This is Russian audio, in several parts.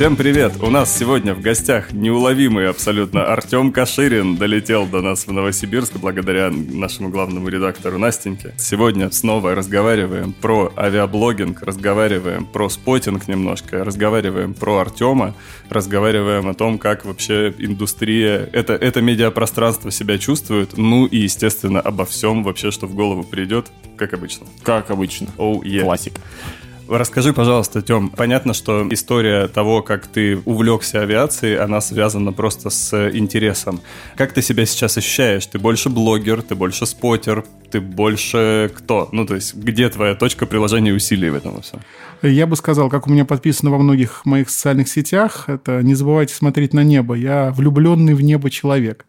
Всем привет! У нас сегодня в гостях неуловимый абсолютно Артем Каширин долетел до нас в Новосибирск благодаря нашему главному редактору Настеньке. Сегодня снова разговариваем про авиаблогинг, разговариваем про спотинг немножко, разговариваем про Артема, разговариваем о том, как вообще индустрия, это, это медиапространство себя чувствует, ну и, естественно, обо всем вообще, что в голову придет, как обычно. Как обычно. Oh, yeah. Классик. Расскажи, пожалуйста, Тем, понятно, что история того, как ты увлекся авиацией, она связана просто с интересом. Как ты себя сейчас ощущаешь? Ты больше блогер, ты больше спотер, ты больше кто? Ну, то есть, где твоя точка приложения усилий в этом во всем? Я бы сказал, как у меня подписано во многих моих социальных сетях, это не забывайте смотреть на небо. Я влюбленный в небо человек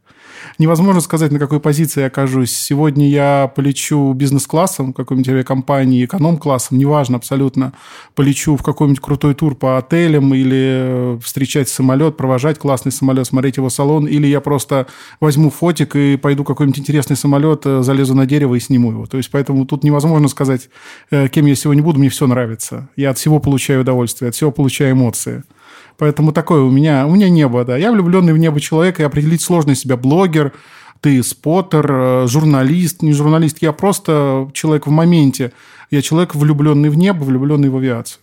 невозможно сказать, на какой позиции я окажусь. Сегодня я полечу бизнес-классом какой-нибудь авиакомпании, эконом-классом, неважно абсолютно. Полечу в какой-нибудь крутой тур по отелям или встречать самолет, провожать классный самолет, смотреть его салон. Или я просто возьму фотик и пойду какой-нибудь интересный самолет, э, залезу на дерево и сниму его. То есть, поэтому тут невозможно сказать, э, кем я сегодня буду, мне все нравится. Я от всего получаю удовольствие, от всего получаю эмоции. Поэтому такое у меня, у меня небо, да. Я влюбленный в небо человек, и определить сложно себя блогер, ты споттер, э, журналист, не журналист. Я просто человек в моменте. Я человек влюбленный в небо, влюбленный в авиацию.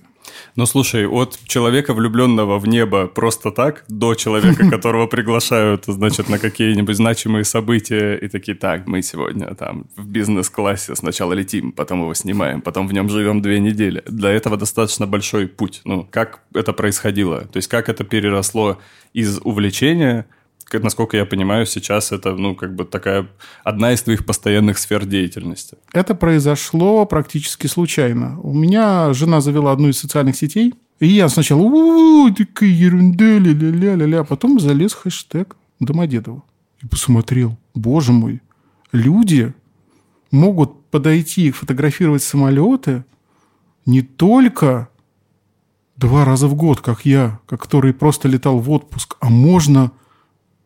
Ну, слушай, от человека, влюбленного в небо просто так, до человека, которого приглашают, значит, на какие-нибудь значимые события, и такие, так, мы сегодня там в бизнес-классе сначала летим, потом его снимаем, потом в нем живем две недели. Для этого достаточно большой путь. Ну, как это происходило? То есть, как это переросло из увлечения насколько я понимаю, сейчас это, ну, как бы такая одна из твоих постоянных сфер деятельности. Это произошло практически случайно. У меня жена завела одну из социальных сетей, и я сначала, у такая ерунда, ля-ля-ля-ля-ля, потом залез хэштег Домодедово. И посмотрел, боже мой, люди могут подойти и фотографировать самолеты не только два раза в год, как я, который просто летал в отпуск, а можно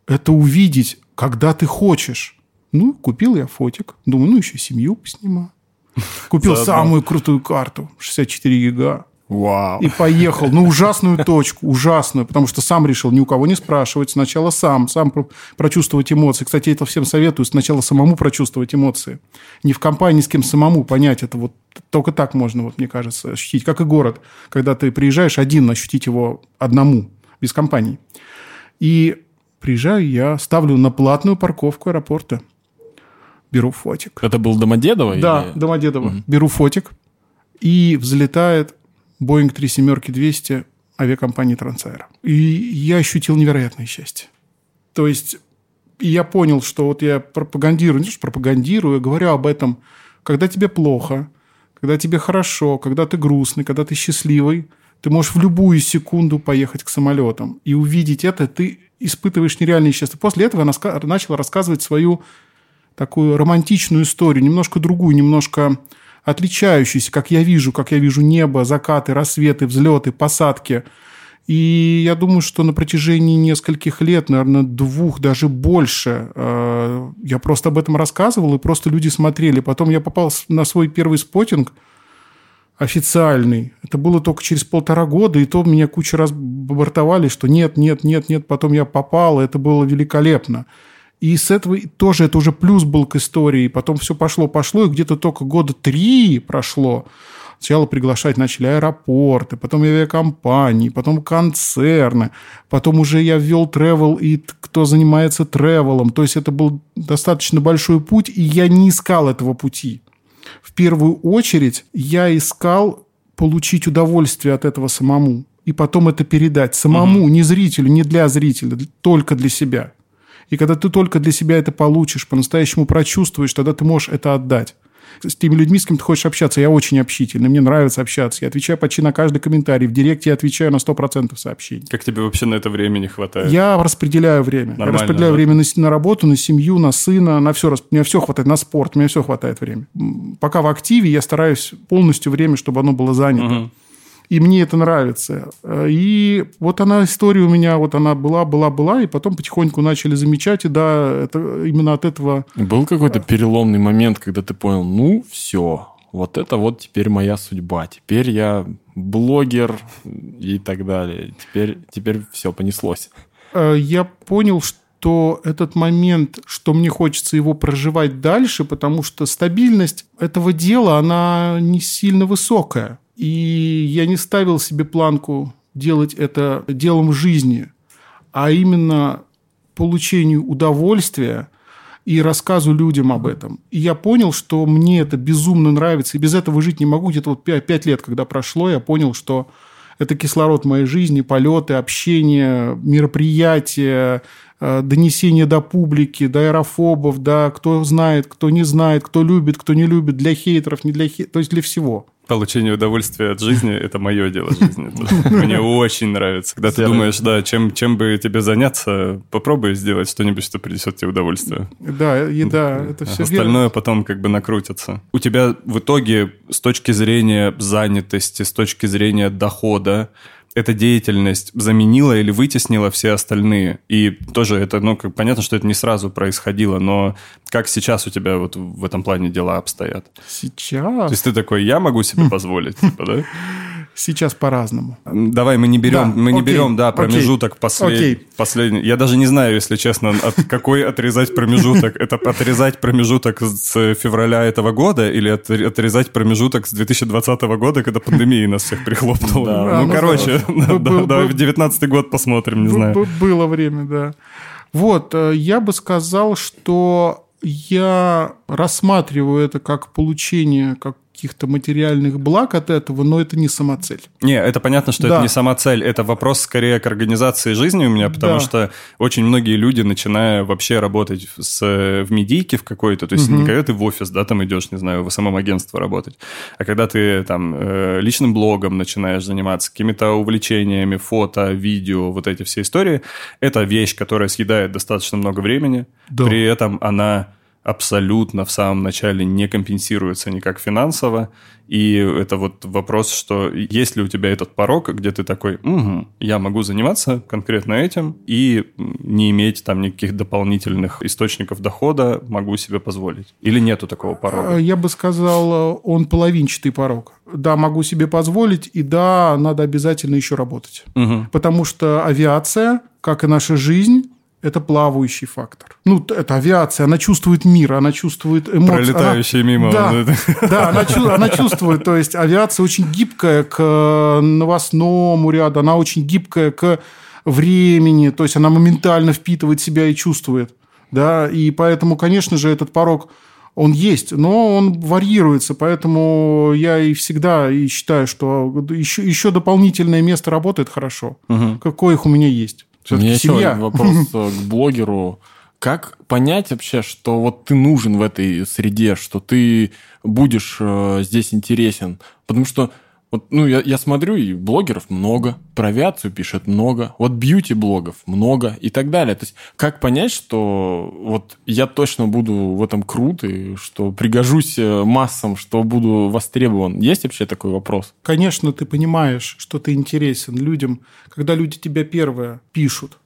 это увидеть, когда ты хочешь. Ну, купил я фотик. Думаю, ну, еще семью поснимаю. Купил самую крутую карту. 64 гига. Вау. И поехал на ужасную точку, ужасную, потому что сам решил ни у кого не спрашивать, сначала сам, сам прочувствовать эмоции. Кстати, это всем советую, сначала самому прочувствовать эмоции. Не в компании с кем самому понять это. Вот только так можно, вот, мне кажется, ощутить. Как и город, когда ты приезжаешь один, ощутить его одному, без компании. И Приезжаю я, ставлю на платную парковку аэропорта. Беру фотик. Это был Домодедово? Да, или... Домодедово. Угу. Беру фотик, и взлетает Boeing 37-200 авиакомпании Трансаэро. И я ощутил невероятное счастье. То есть я понял, что вот я пропагандирую, не что пропагандирую, говорю об этом, когда тебе плохо, когда тебе хорошо, когда ты грустный, когда ты счастливый, ты можешь в любую секунду поехать к самолетам. И увидеть это ты испытываешь нереальное счастье. После этого она начала рассказывать свою такую романтичную историю, немножко другую, немножко отличающуюся, как я вижу, как я вижу небо, закаты, рассветы, взлеты, посадки. И я думаю, что на протяжении нескольких лет, наверное, двух, даже больше, э, я просто об этом рассказывал, и просто люди смотрели. Потом я попал на свой первый спотинг – официальный. Это было только через полтора года, и то меня куча раз бортовали, что нет, нет, нет, нет, потом я попал, это было великолепно. И с этого тоже это уже плюс был к истории. Потом все пошло-пошло, и где-то только года три прошло. Сначала приглашать начали аэропорты, потом авиакомпании, потом концерны, потом уже я ввел travel и кто занимается тревелом. То есть это был достаточно большой путь, и я не искал этого пути в первую очередь я искал получить удовольствие от этого самому и потом это передать самому, угу. не зрителю, не для зрителя, только для себя. И когда ты только для себя это получишь, по-настоящему прочувствуешь, тогда ты можешь это отдать с теми людьми, с кем ты хочешь общаться. Я очень общительный, мне нравится общаться. Я отвечаю почти на каждый комментарий. В директе я отвечаю на 100% сообщений. Как тебе вообще на это времени хватает? Я распределяю время. Нормально, я распределяю да? время на, на работу, на семью, на сына, на все. Мне все хватает, на спорт, мне все хватает времени. Пока в активе, я стараюсь полностью время, чтобы оно было занято. Угу и мне это нравится. И вот она, история у меня, вот она была, была, была, и потом потихоньку начали замечать, и да, это именно от этого... Был какой-то переломный момент, когда ты понял, ну, все, вот это вот теперь моя судьба. Теперь я блогер и так далее. Теперь, теперь все понеслось. Э, Я понял, что этот момент, что мне хочется его проживать дальше, потому что стабильность этого дела, она не сильно высокая. И я не ставил себе планку делать это делом жизни, а именно получению удовольствия и рассказу людям об этом. И я понял, что мне это безумно нравится, и без этого жить не могу. Где-то вот 5 лет, когда прошло, я понял, что это кислород моей жизни, полеты, общение, мероприятия, э, донесение до публики, до аэрофобов, до кто знает, кто не знает, кто любит, кто не любит, для хейтеров, не для хейтеров, то есть для всего. Получение удовольствия от жизни – это мое дело жизни. Мне очень нравится. Когда ты думаешь, да, чем, чем бы тебе заняться, попробуй сделать что-нибудь, что принесет тебе удовольствие. Да, еда, это все Остальное потом как бы накрутится. У тебя в итоге с точки зрения занятости, с точки зрения дохода, эта деятельность заменила или вытеснила все остальные. И тоже это, ну, как, понятно, что это не сразу происходило, но как сейчас у тебя вот в этом плане дела обстоят? Сейчас? То есть ты такой, я могу себе позволить, типа, да? Сейчас по-разному. Давай мы не берем, Да, мы не окей, берем, да, промежуток послед- окей. последний. Я даже не знаю, если честно, от какой отрезать промежуток. Это отрезать промежуток с февраля этого года или от- отрезать промежуток с 2020 года, когда пандемия нас всех прихлопнула. Да. Ну, ну, короче, давай в 19 год посмотрим, не знаю. Было время, да. Вот, э, я бы сказал, что я рассматриваю это как получение каких-то материальных благ от этого, но это не самоцель. Не, это понятно, что Да. это не сама цель, это вопрос скорее к организации жизни у меня, потому Да. что очень многие люди, начиная вообще работать с, в медийке в какой-то, то есть не когда ты в офис, да, там идешь, не знаю, в СММ-агентство работать, а когда ты там э, личным блогом начинаешь заниматься, какими-то увлечениями, фото, видео, вот эти все истории, это вещь, которая съедает достаточно много времени, Да. при этом она абсолютно в самом начале не компенсируется никак финансово. И это вот вопрос, что есть ли у тебя этот порог, где ты такой, «Мгм, я могу заниматься конкретно этим и не иметь там никаких дополнительных источников дохода, могу себе позволить. Или нету такого порога? Я бы сказал, он половинчатый порог. Да, могу себе позволить, и да, надо обязательно еще работать. Мгм. Потому что авиация, как и наша жизнь, это плавающий фактор. Ну, это авиация, она чувствует мир, она чувствует эмоции. Пролетающие мимо. Да, да она, чу- она чувствует. То есть авиация очень гибкая к э, новостному ряду, она очень гибкая к времени, то есть она моментально впитывает себя и чувствует. Да, и поэтому, конечно же, этот порог он есть, но он варьируется, поэтому я и всегда и считаю, что еще, еще дополнительное место работает хорошо. Какое их у меня есть? У меня еще один вопрос э, к блогеру. Как понять вообще, что вот ты нужен в этой среде, что ты будешь э, здесь интересен? Потому что вот, ну, я, я смотрю, и блогеров много, про авиацию пишет много, вот бьюти-блогов много и так далее. То есть, как понять, что вот я точно буду в этом крут, и что пригожусь э, массам, что буду востребован? Есть вообще такой вопрос? Конечно, ты понимаешь, что ты интересен людям, когда люди тебя первое пишут,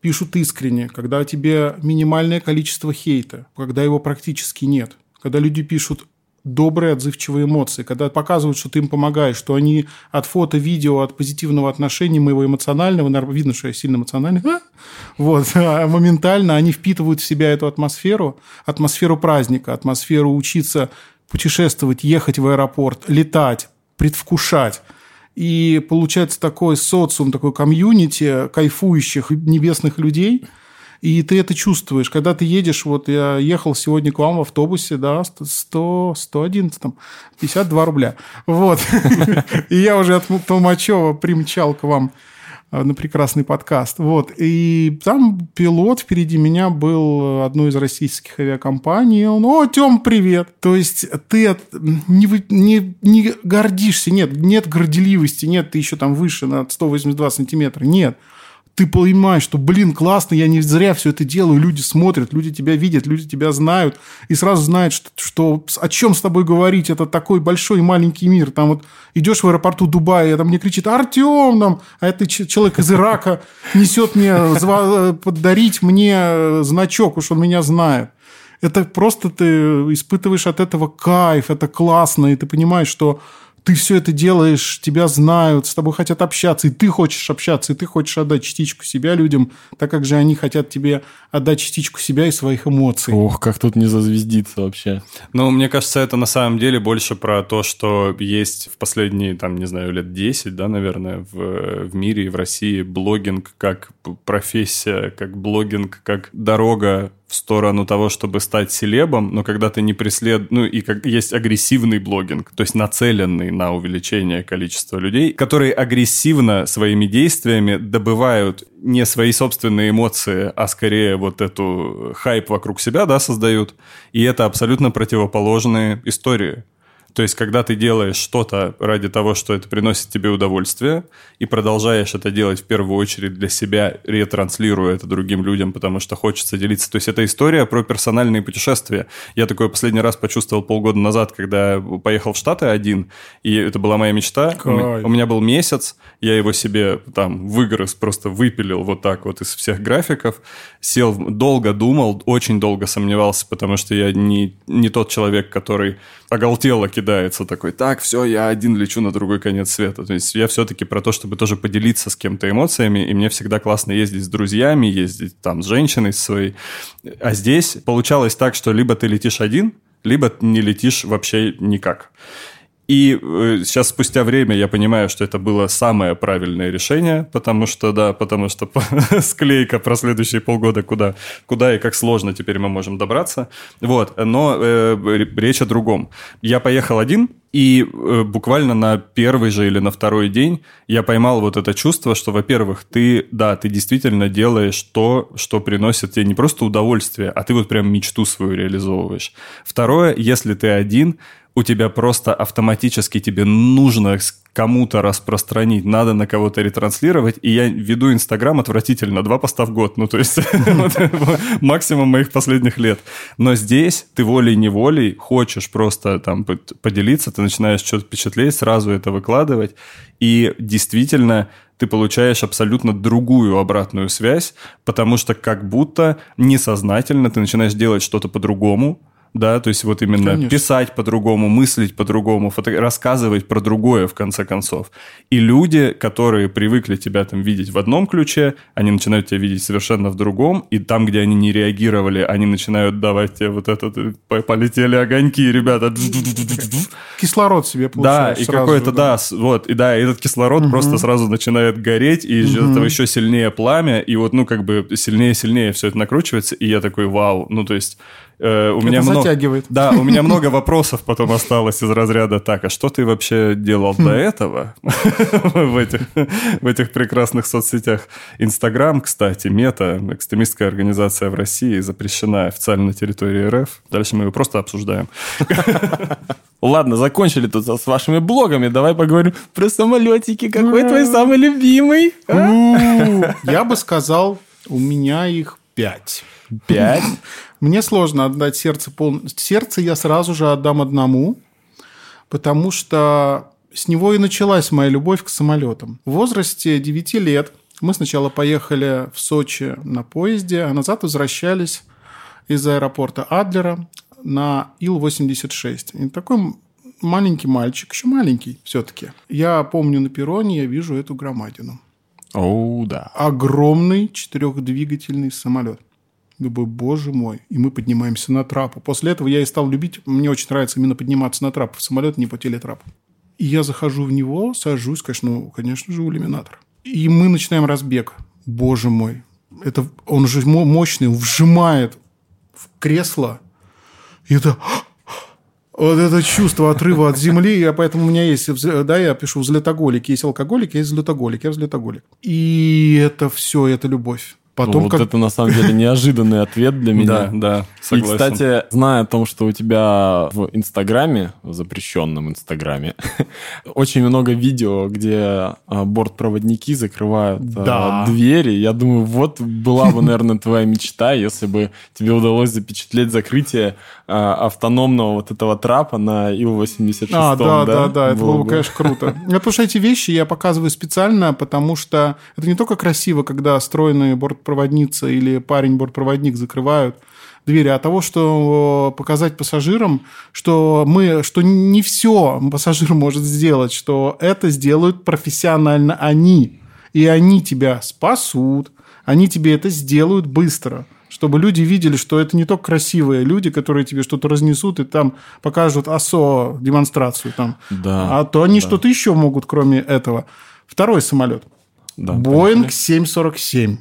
пишут искренне, когда тебе минимальное количество хейта, когда его практически нет, когда люди пишут добрые, отзывчивые эмоции, когда показывают, что ты им помогаешь, что они от фото, видео, от позитивного отношения моего эмоционального, видно, что я сильно эмоциональный, вот, а моментально они впитывают в себя эту атмосферу, атмосферу праздника, атмосферу учиться путешествовать, ехать в аэропорт, летать, предвкушать. И получается такой социум, такой комьюнити кайфующих небесных людей. И ты это чувствуешь. Когда ты едешь, вот я ехал сегодня к вам в автобусе, да, 100, 111, там, 52 рубля. Вот. И я уже от Толмачева примчал к вам э, на прекрасный подкаст. Вот. И там пилот впереди меня был одной из российских авиакомпаний. Он, о, Тем, привет. То есть ты от- не, не, не гордишься, нет, нет горделивости, нет, ты еще там выше на 182 сантиметра, нет. Ты понимаешь, что, блин, классно, я не зря все это делаю, люди смотрят, люди тебя видят, люди тебя знают, и сразу знают, что, что о чем с тобой говорить, это такой большой и маленький мир. Там вот идешь в аэропорту Дубая, там мне кричит Артем, там, а это человек из Ирака несет мне, зва- подарить мне э, значок, уж он меня знает. Это просто ты испытываешь от этого кайф, это классно, и ты понимаешь, что ты все это делаешь, тебя знают, с тобой хотят общаться, и ты хочешь общаться, и ты хочешь отдать частичку себя людям, так как же они хотят тебе отдать частичку себя и своих эмоций. Ох, как тут не зазвездиться вообще. Ну, мне кажется, это на самом деле больше про то, что есть в последние, там, не знаю, лет 10, да, наверное, в, в мире и в России блогинг как профессия, как блогинг, как дорога в сторону того, чтобы стать селебом, но когда ты не преследуешь... Ну, и как есть агрессивный блогинг, то есть нацеленный на увеличение количества людей, которые агрессивно своими действиями добывают не свои собственные эмоции, а скорее вот эту хайп вокруг себя, да, создают. И это абсолютно противоположные истории. То есть, когда ты делаешь что-то ради того, что это приносит тебе удовольствие, и продолжаешь это делать в первую очередь для себя, ретранслируя это другим людям, потому что хочется делиться. То есть, это история про персональные путешествия. Я такое последний раз почувствовал полгода назад, когда поехал в Штаты один, и это была моя мечта. Кайф. У меня был месяц, я его себе там выгрыз, просто выпилил вот так вот из всех графиков, сел, долго думал, очень долго сомневался, потому что я не, не тот человек, который оголтело кидается такой, так, все, я один лечу на другой конец света. То есть я все-таки про то, чтобы тоже поделиться с кем-то эмоциями, и мне всегда классно ездить с друзьями, ездить там с женщиной своей. А здесь получалось так, что либо ты летишь один, либо не летишь вообще никак. И э, сейчас спустя время я понимаю, что это было самое правильное решение, потому что, да, потому что склейка про следующие полгода, куда, куда и как сложно теперь мы можем добраться. Вот, но э, речь о другом. Я поехал один, и э, буквально на первый же или на второй день я поймал вот это чувство, что, во-первых, ты, да, ты действительно делаешь то, что приносит тебе не просто удовольствие, а ты вот прям мечту свою реализовываешь. Второе, если ты один, у тебя просто автоматически тебе нужно кому-то распространить, надо на кого-то ретранслировать, и я веду Инстаграм отвратительно, два поста в год, ну то есть максимум моих последних лет. Но здесь ты волей-неволей хочешь просто там поделиться, ты начинаешь что-то впечатлеть, сразу это выкладывать, и действительно ты получаешь абсолютно другую обратную связь, потому что как будто несознательно ты начинаешь делать что-то по-другому, да, то есть вот именно Конечно. писать по-другому, мыслить по-другому, фото- рассказывать про другое в конце концов. И люди, которые привыкли тебя там видеть в одном ключе, они начинают тебя видеть совершенно в другом, и там, где они не реагировали, они начинают давать тебе вот этот, э, полетели огоньки, ребята. Кислород себе Да, и какой-то, да, вот, и да, этот кислород угу. просто сразу начинает гореть, и из угу. этого еще сильнее пламя, и вот, ну, как бы сильнее-сильнее все это накручивается, и я такой, вау, ну, то есть Э, у меня много, затягивает. Да, у меня много вопросов потом осталось из разряда так, а что ты вообще делал до этого в этих, в этих прекрасных соцсетях? Инстаграм, кстати, мета, экстремистская организация в России, запрещена официально на территории РФ. Дальше мы его просто обсуждаем. Ладно, закончили тут с вашими блогами. Давай поговорим про самолетики. Какой твой самый любимый? А? Я бы сказал, у меня их пять. Пять? Мне сложно отдать сердце полностью. Сердце я сразу же отдам одному, потому что с него и началась моя любовь к самолетам. В возрасте 9 лет мы сначала поехали в Сочи на поезде, а назад возвращались из аэропорта Адлера на Ил-86. И такой маленький мальчик, еще маленький все-таки. Я помню на перроне, я вижу эту громадину. О, да. Огромный четырехдвигательный самолет. Думаю, боже мой. И мы поднимаемся на трапу. После этого я и стал любить, мне очень нравится именно подниматься на трапу в самолет, не по телетрапу. И я захожу в него, сажусь, конечно, ну, конечно же, у иллюминатора. И мы начинаем разбег. Боже мой. Это, он же мощный, он вжимает в кресло. И это... Вот это чувство отрыва от земли, я, поэтому у меня есть, да, я пишу взлетоголик, есть алкоголик, есть взлетоголик, я взлетоголик. И это все, это любовь. Потом вот как... это на самом деле неожиданный ответ для меня. Да, да, согласен. И, кстати, зная о том, что у тебя в Инстаграме, в запрещенном Инстаграме, очень много видео, где а, бортпроводники закрывают а, да. двери. Я думаю, вот была бы, наверное, твоя мечта, если бы тебе удалось запечатлеть закрытие а, автономного вот этого трапа на Ил-86. А, да, да, да, это было бы, конечно, круто. Потому что эти вещи я показываю специально, потому что это не только красиво, когда стройные борт бортпроводница или парень-бортпроводник закрывают двери, а того, что показать пассажирам, что мы, что не все пассажир может сделать, что это сделают профессионально они, и они тебя спасут, они тебе это сделают быстро чтобы люди видели, что это не только красивые люди, которые тебе что-то разнесут и там покажут АСО демонстрацию там, Да, а то они да. что-то еще могут, кроме этого. Второй самолет. Да, Боинг 747.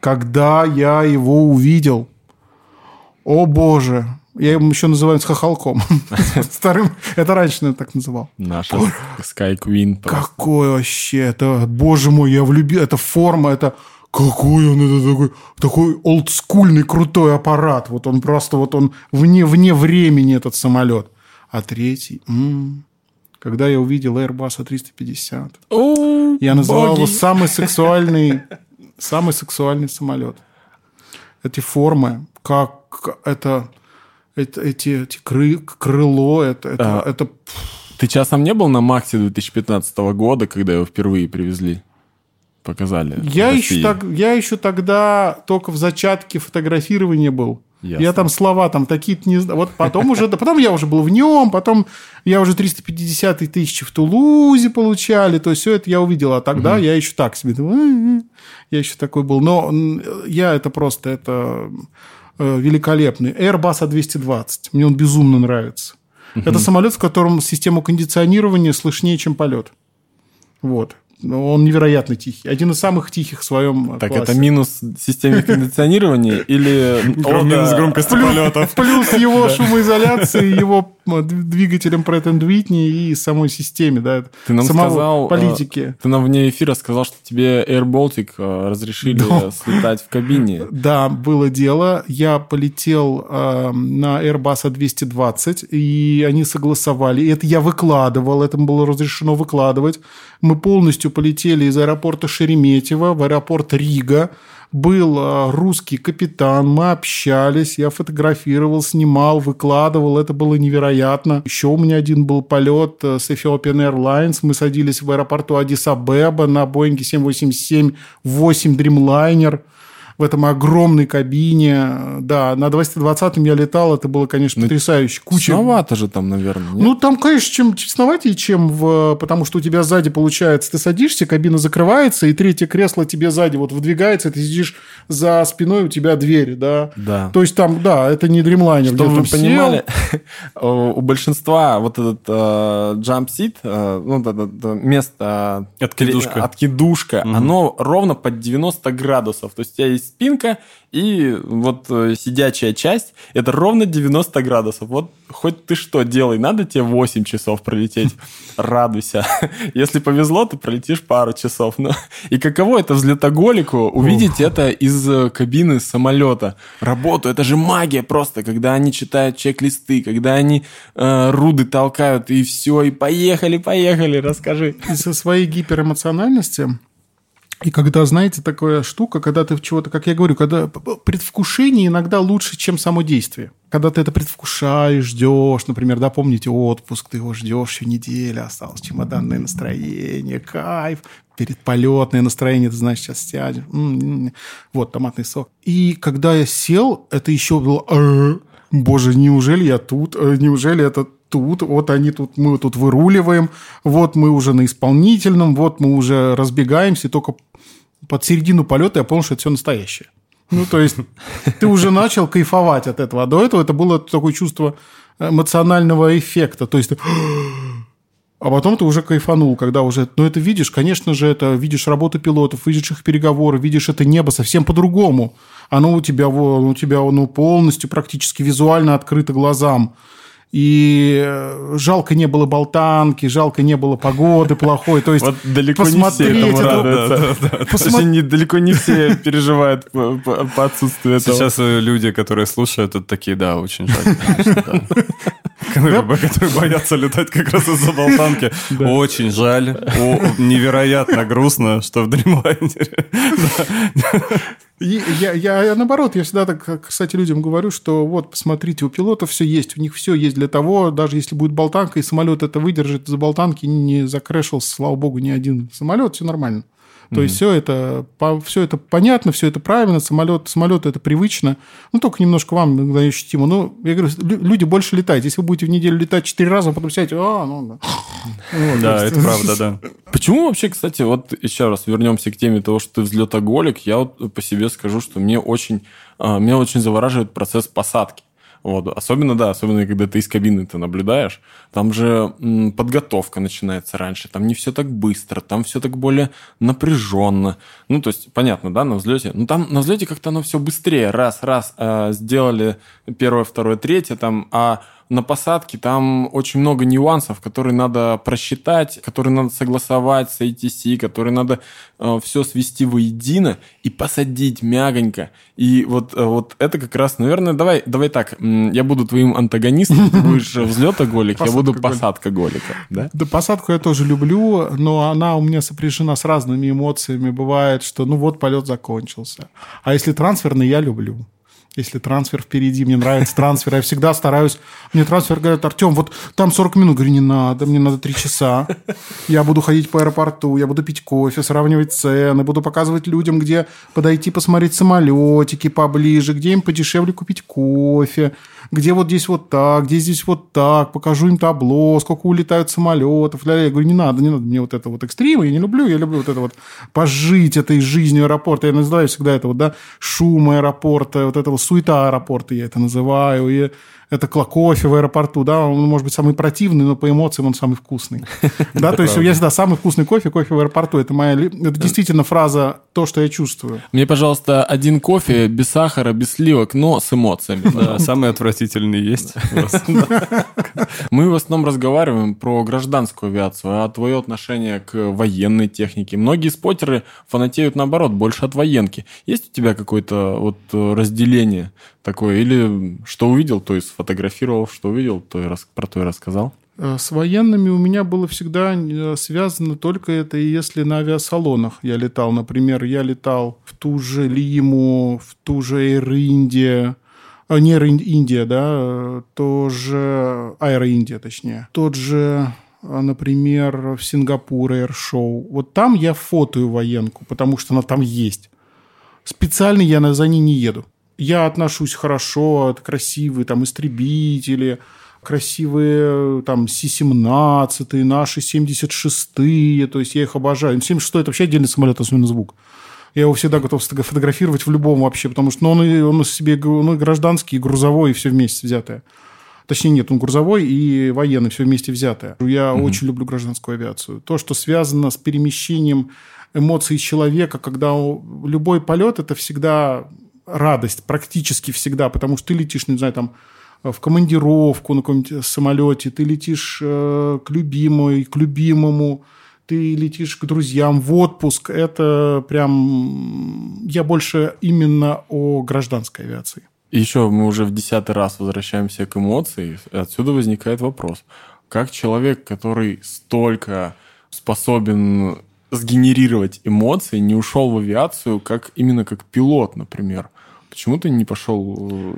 Когда я его увидел, о боже, я его еще называю с хохолком. Вторым, это раньше я так называл. Наша Sky Queen. Какой вообще, это, боже мой, я влюбил, это форма, это какой он, это такой, такой олдскульный крутой аппарат. Вот он просто, вот он вне, вне времени этот самолет. А третий, м, когда я увидел Airbus A350, О, я называл его боги. самый сексуальный, самый сексуальный самолет. Эти формы, как это, это эти, эти кры- крыло, это, это, А, это Ты часом не был на Максе 2015 года, когда его впервые привезли? Показали. Я еще, так, я еще тогда только в зачатке фотографирования был. Ясно. Я там слова там такие-то не знаю. Вот потом уже, да потом я уже был в нем, потом я уже 350 тысяч в Тулузе получали, то есть все это я увидел, а тогда я еще так себе, «М-м-м». я еще такой был. Но я это просто, это э, великолепный. Airbus A220, мне он безумно нравится. Это самолет, в котором система кондиционирования слышнее, чем полет. Вот. Он невероятно тихий. Один из самых тихих в своем Так классе. это минус системе кондиционирования или... Минус громкости полетов. Плюс его шумоизоляции, его двигателем Pratt Whitney и самой системе, да, Ты нам самого сказал... э, политики. Ты нам вне эфира сказал, что тебе Air Baltic э, разрешили Да. слетать в кабине. Да, было дело. Я полетел э, на Airbus A220, и они согласовали. И это я выкладывал, это было разрешено выкладывать. Мы полностью полетели из аэропорта Шереметьево в аэропорт Рига. Был э, русский капитан, мы общались, я фотографировал, снимал, выкладывал, это было невероятно. Еще у меня один был полет э, с Ethiopian Airlines, мы садились в аэропорту Адис-Абеба на Боинге 787-8 Dreamliner в этом огромной кабине. Да, на 220-м я летал, это было, конечно, Ну, потрясающе. Куча... Тесновато же там, наверное, нет? Ну, там, конечно, чем тесноватее, чем в... Потому что у тебя сзади, получается, ты садишься, кабина закрывается, и третье кресло тебе сзади вот выдвигается, ты сидишь за спиной, у тебя дверь, да. Да. То есть там, да, это не дремлайнер. Чтобы вы понимали, у большинства вот этот э, jump seat, э, ну, э, место... э, Откидушка. Откидушка, оно ровно под 90 градусов. То есть у тебя есть спинка, и вот э, сидячая часть, это ровно 90 градусов. Вот хоть ты что делай, надо тебе 8 часов пролететь, радуйся. Если повезло, ты пролетишь пару часов. Но... И каково это взлетоголику увидеть это из э, кабины самолета? Работу, это же магия просто, когда они читают чек-листы, когда они э, руды толкают, и все, и поехали, поехали, расскажи. из-за своей гиперэмоциональности и когда, знаете, такая штука, когда ты чего-то, как я говорю, когда предвкушение иногда лучше, чем само действие. Когда ты это предвкушаешь, ждешь, например, да, помните отпуск, ты его ждешь, еще неделя осталось, чемоданное настроение, кайф, передполетное настроение, ты знаешь, сейчас сядешь, м-м-м. вот, томатный сок. И когда я сел, это еще было, «Э, боже, неужели я тут, Э, неужели это тут, вот они тут, мы тут выруливаем, вот мы уже на исполнительном, вот мы уже разбегаемся, и только под середину полета я понял, что это все настоящее. Ну, то есть ты уже начал кайфовать от этого. А до этого это было такое чувство эмоционального эффекта. То есть. А потом ты уже кайфанул, когда уже... Ну, это видишь, конечно же, это видишь работу пилотов, видишь их переговоры, видишь это небо совсем по-другому. Оно у тебя, у тебя ну, полностью практически визуально открыто глазам. И э, жалко не было болтанки, жалко не было погоды плохой. То есть Вот далеко не все посмотреть этому это- радуются. Посмо- Точнее, не- далеко не все переживают по, по- по отсутствию этого. Сейчас э, люди, которые слушают, это такие, да, очень жаль. конечно, да. Которые бо- которые боятся летать как раз из-за болтанки. Очень жаль. Невероятно грустно, что в дримлайнере. Я, я, я наоборот, я всегда так, кстати, людям говорю, что вот, посмотрите, у пилотов все есть, у них все есть для того, даже если будет болтанка, и самолет это выдержит, за болтанки не закрэшил, слава богу, ни один самолет, все нормально. То mm-hmm. есть все это, по, все это понятно, все это правильно, самолет, самолет это привычно. Ну, только немножко вам иногда ощутимо. Ну, я говорю, люди больше летают. Если вы будете в неделю летать четыре раза, а потом сядете, а, ну, да. Да, это правда, да. Почему вообще, кстати, вот еще раз вернемся к теме того, что ты взлетоголик, я вот по себе скажу, что мне очень, а, меня очень завораживает процесс посадки. Вот. Особенно, да, особенно, когда ты из кабины ты наблюдаешь. Там же подготовка начинается раньше. Там не все так быстро, там все так более напряженно. Ну, то есть, понятно, да, на взлете. Ну, там на взлете как-то оно все быстрее. Раз, раз э, сделали первое, второе, третье, там, а на посадке там очень много нюансов, которые надо просчитать, которые надо согласовать с ATC, которые надо э, все свести воедино и посадить мягонько. И вот, э, вот это как раз, наверное, давай, давай так, я буду твоим антагонистом, ты будешь взлетоголик, я буду посадка голика. Да? да, посадку я тоже люблю, но она у меня сопряжена с разными эмоциями. Бывает, что ну вот полет закончился. А если трансферный, я люблю если трансфер впереди, мне нравится трансфер, я всегда стараюсь. Мне трансфер говорят, Артем, вот там 40 минут. Говорю, не надо, мне надо 3 часа. Я буду ходить по аэропорту, я буду пить кофе, сравнивать цены, буду показывать людям, где подойти посмотреть самолетики поближе, где им подешевле купить кофе, где вот здесь вот так, где здесь вот так, покажу им табло, сколько улетают самолетов. Я говорю, не надо, не надо мне вот это вот экстрима, я не люблю, я люблю вот это вот пожить этой жизнью аэропорта. Я называю всегда это вот, да, шум аэропорта, вот это вот суета аэропорта, я это называю. И это кофе в аэропорту, да, он может быть самый противный, но по эмоциям он самый вкусный. Да, то есть я всегда самый вкусный кофе, кофе в аэропорту. Это моя, это действительно фраза то, что я чувствую. Мне, пожалуйста, один кофе без сахара, без сливок, но с эмоциями. Да, самый отвратительный есть. Мы в основном разговариваем про гражданскую авиацию, а твое отношение к военной технике. Многие спотеры фанатеют наоборот, больше от военки. Есть у тебя какое-то вот разделение такое? Или что увидел, то есть сфотографировал, что увидел, то и рас... про то и рассказал? Э, с военными у меня было всегда э, связано только это, если на авиасалонах я летал. Например, я летал в ту же Лиму, в ту же Air India, а, не Air India, да, тоже Air India, точнее. Тот же например, в Сингапур Air Show. Вот там я фотою военку, потому что она там есть. Специально я за ней не еду я отношусь хорошо, это красивые там истребители, красивые там Си-17, наши 76-е, то есть я их обожаю. 76-й – это вообще отдельный самолет, особенно звук. Я его всегда готов фотографировать в любом вообще, потому что ну, он, он себе ну, гражданский, и грузовой, и все вместе взятое. Точнее, нет, он грузовой и военный, все вместе взятое. Я угу. очень люблю гражданскую авиацию. То, что связано с перемещением эмоций человека, когда любой полет – это всегда радость практически всегда, потому что ты летишь, не знаю, там в командировку на каком-нибудь самолете, ты летишь э, к любимой, к любимому, ты летишь к друзьям в отпуск. Это прям... Я больше именно о гражданской авиации. Еще мы уже в десятый раз возвращаемся к эмоции. Отсюда возникает вопрос. Как человек, который столько способен сгенерировать эмоции, не ушел в авиацию, как именно как пилот, например. Почему ты не пошел э,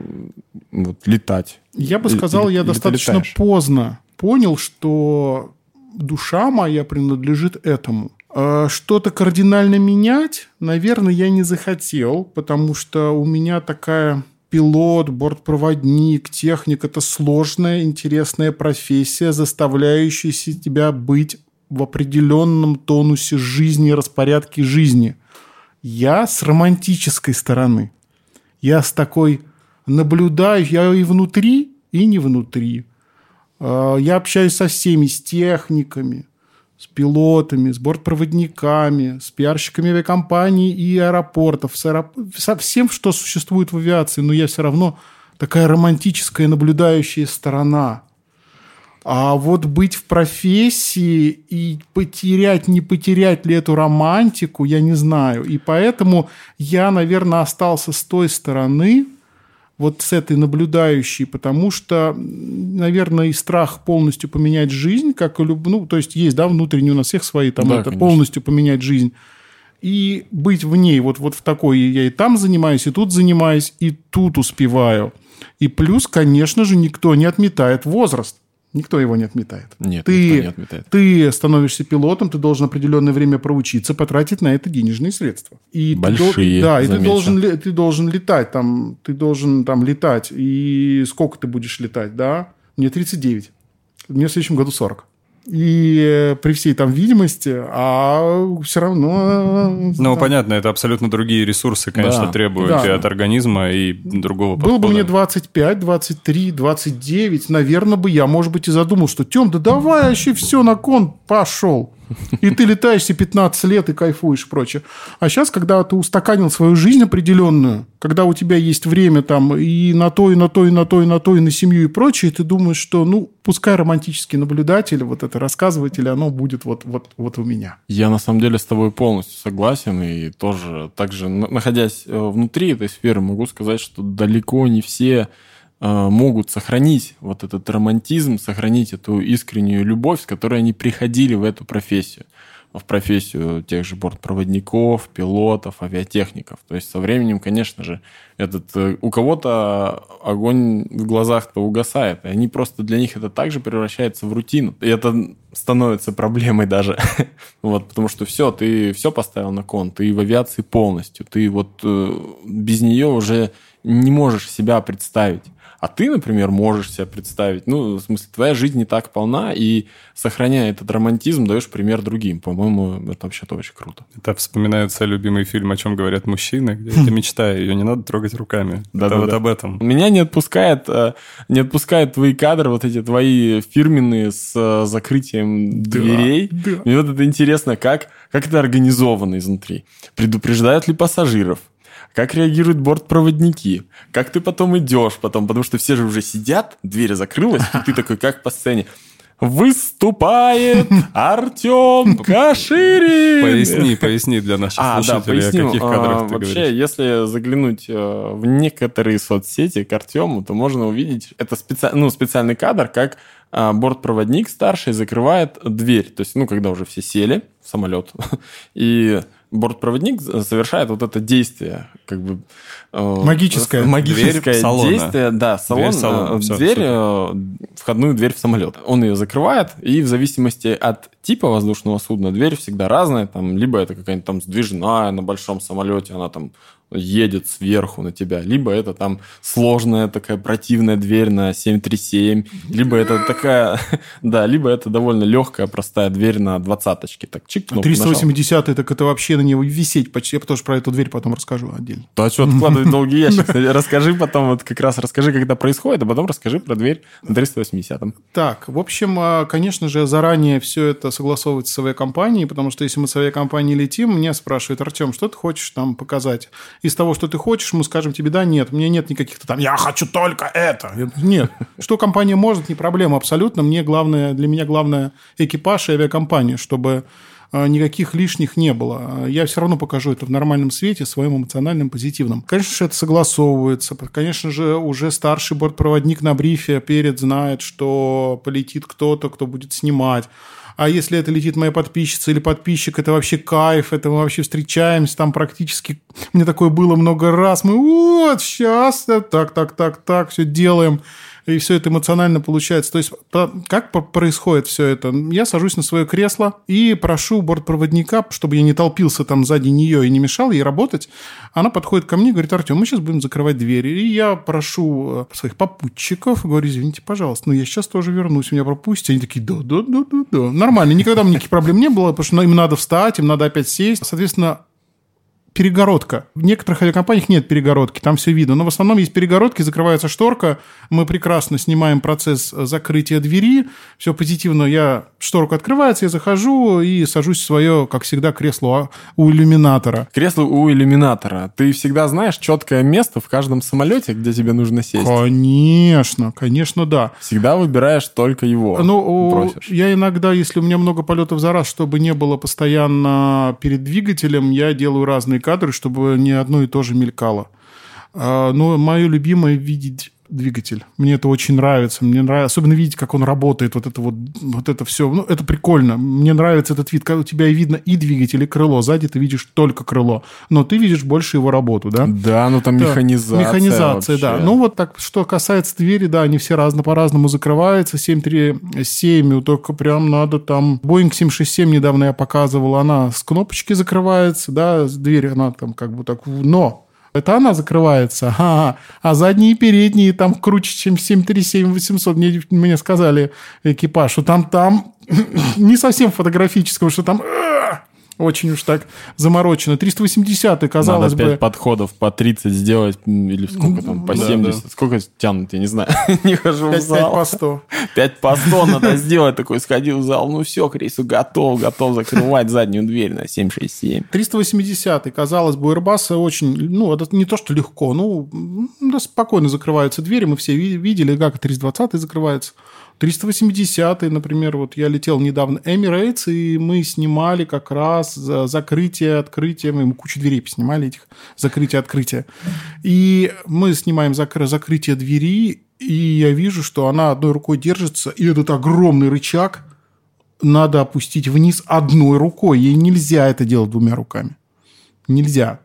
вот, летать? Я бы сказал, или, я достаточно поздно понял, что душа моя принадлежит этому. А что-то кардинально менять, наверное, я не захотел, потому что у меня такая пилот, бортпроводник, техник – это сложная, интересная профессия, заставляющая тебя быть в определенном тонусе жизни, распорядке жизни. Я с романтической стороны. Я с такой наблюдаю, я и внутри, и не внутри. А, я общаюсь со всеми, с техниками, с пилотами, с бортпроводниками, с пиарщиками авиакомпаний и аэропортов, с аэроп... со всем, что существует в авиации, но я все равно такая романтическая наблюдающая сторона – а вот быть в профессии и потерять, не потерять ли эту романтику, я не знаю. И поэтому я, наверное, остался с той стороны, вот с этой наблюдающей, потому что, наверное, и страх полностью поменять жизнь, как и люб... ну, то есть есть, да, внутренние у нас всех свои, там да, это конечно. полностью поменять жизнь и быть в ней, вот, вот в такой, я и там занимаюсь, и тут занимаюсь, и тут успеваю. И плюс, конечно же, никто не отметает возраст Никто его не отметает. Нет, ты, никто не отметает. Ты становишься пилотом, ты должен определенное время проучиться, потратить на это денежные средства. И Большие, Ты, да, и ты должен, ты должен летать там, ты должен там летать. И сколько ты будешь летать, да? Мне 39. Мне в следующем году 40. И э, при всей там видимости, а все равно... э, Ну, да. понятно, это абсолютно другие ресурсы, конечно, Да. требуют Да. и от организма, и другого Было бы подхода. мне 25, 23, 29, наверное, бы я, может быть, и задумал, что Тем, да давай вообще все на кон, пошел. И ты летаешь себе 15 лет и кайфуешь и прочее. А сейчас, когда ты устаканил свою жизнь определенную, когда у тебя есть время там и на то, и на то, и на то, и на то, и на семью и прочее, ты думаешь, что, ну, пускай романтический наблюдатель, вот это рассказыватель, оно будет вот, вот, вот у меня. Я на самом деле с тобой полностью согласен и тоже также на- находясь э, внутри этой сферы могу сказать, что далеко не все могут сохранить вот этот романтизм, сохранить эту искреннюю любовь, с которой они приходили в эту профессию в профессию тех же бортпроводников, пилотов, авиатехников. То есть со временем, конечно же, этот, э, у кого-то огонь в глазах-то угасает, и они просто для них это также превращается в рутину. И это становится проблемой даже. вот, потому что все, ты все поставил на кон, ты в авиации полностью, ты вот э, без нее уже не можешь себя представить. А ты, например, можешь себя представить. Ну, в смысле, твоя жизнь не так полна, и сохраняя этот романтизм, даешь пример другим. По-моему, это вообще-то очень круто. Это вспоминается любимый фильм «О чем говорят мужчины», где это мечта, ее не надо трогать руками. Это Да-да-да. вот об этом. Меня не отпускает, э, не отпускают твои кадры, вот эти твои фирменные с э, закрытием дверей. да. Мне вот это интересно, как, как это организовано изнутри. Предупреждают ли пассажиров? Как реагируют бортпроводники? Как ты потом идешь потом? Потому что все же уже сидят, дверь закрылась, и ты такой, как по сцене. Выступает Артем Каширин! Поясни, поясни для наших А, да, слушателей, поясню. о каких А, кадрах ты Вообще, говоришь. если заглянуть э, в некоторые соцсети к Артему, то можно увидеть, это специ... ну, специальный кадр, как а, бортпроводник старший закрывает дверь. То есть, ну, когда уже все сели в самолет, и бортпроводник совершает вот это действие, как бы... э, Магическое. Магическое Дверь салона. действие, да, салон, Дверь э, всё, дверь, супер. э, входную дверь в самолет. Он ее закрывает, и в зависимости от типа воздушного судна дверь всегда разная. Там, либо это какая-нибудь там сдвижная на большом самолете, она там едет сверху на тебя, либо это там сложная такая противная дверь на 737, либо это такая, да, либо это довольно легкая, простая дверь на двадцаточке. Так, чик, кнопку нажал. 380 так это вообще на него висеть почти. Я тоже про эту дверь потом расскажу отдельно. Да что откладывать долгий ящик? Расскажи потом, вот как раз расскажи, когда происходит, а потом расскажи про дверь на 380-м. Так, в общем, а, конечно же, заранее все это согласовывается с авиакомпанией, потому что если мы с авиакомпанией летим, меня спрашивают, Артем, что ты хочешь там показать? Из того, что ты хочешь, мы скажем тебе, да, нет, мне нет никаких там, я хочу только это. Нет, что компания может, не проблема абсолютно. Мне главное, для меня главное экипаж и авиакомпания, чтобы а, никаких лишних не было. Я все равно покажу это в нормальном свете, своем эмоциональном, позитивном. Конечно же, это согласовывается. Конечно же, уже старший бортпроводник на брифе перед знает, что полетит кто-то, кто будет снимать. А если это летит моя подписчица или подписчик, это вообще кайф, это мы вообще встречаемся там практически. Мне такое было много раз. Мы вот сейчас так, так, так, так, все делаем. И все это эмоционально получается. То есть, как происходит все это? Я сажусь на свое кресло и прошу бортпроводника, чтобы я не толпился там сзади нее и не мешал ей работать. Она подходит ко мне и говорит, Артем, мы сейчас будем закрывать двери. И я прошу э, своих попутчиков, говорю, извините, пожалуйста, но я сейчас тоже вернусь, меня пропустите. Они такие, да, да, да, да, да. Нормально, никогда никаких проблем не было, потому что им надо встать, им надо опять сесть. Соответственно, перегородка. В некоторых авиакомпаниях нет перегородки, там все видно. Но в основном есть перегородки, закрывается шторка. Мы прекрасно снимаем процесс э, закрытия двери. Все позитивно. Я шторка открывается, я захожу и сажусь в свое, как всегда, кресло у иллюминатора. Кресло у иллюминатора. Ты всегда знаешь четкое место в каждом самолете, где тебе нужно сесть. Конечно, конечно, да. Всегда выбираешь только его. Ну, бросишь. я иногда, если у меня много полетов за раз, чтобы не было постоянно перед двигателем, я делаю разные кадры, чтобы не одно и то же мелькало. А, Но мое любимое видеть двигатель. Мне это очень нравится. Мне нравится, особенно видеть, как он работает. Вот это вот, вот это все. Ну, это прикольно. Мне нравится этот вид, когда у тебя видно и двигатель, и крыло. Сзади ты видишь только крыло. Но ты видишь больше его работу, да? Да, ну там Да. механизация. Механизация, да. вообще. Ну, вот так, что касается двери, да, они все разно по-разному закрываются. 737, только прям надо там... Boeing 767 недавно я показывал, она с кнопочки закрывается, да, дверь она там как бы так... Но это она закрывается, ага. а задние и передние там круче, чем 737-800. Мне, мне сказали экипаж, что там, там не совсем фотографического, что там очень уж так заморочено. 380 казалось Надо 5 бы... подходов по 30 сделать, или сколько там, по Да, 70. Сколько тянут, я не знаю. Не хожу в 5, зал. по 100. 5 по 100 надо сделать. Такой сходил в зал, ну все, к рейсу готов, готов закрывать заднюю дверь на 767. 380 казалось бы, у Airbus очень, ну, это не то, что легко, ну, да, спокойно закрываются двери, мы все ви- видели, как 320 закрывается. 380, например, вот я летел недавно Emirates, и мы снимали как раз за закрытие, открытие, мы кучу дверей поснимали этих, закрытие, открытие. И мы снимаем закры- закрытие двери, и я вижу, что она одной рукой держится, и этот огромный рычаг надо опустить вниз одной рукой. Ей нельзя это делать двумя руками. Нельзя.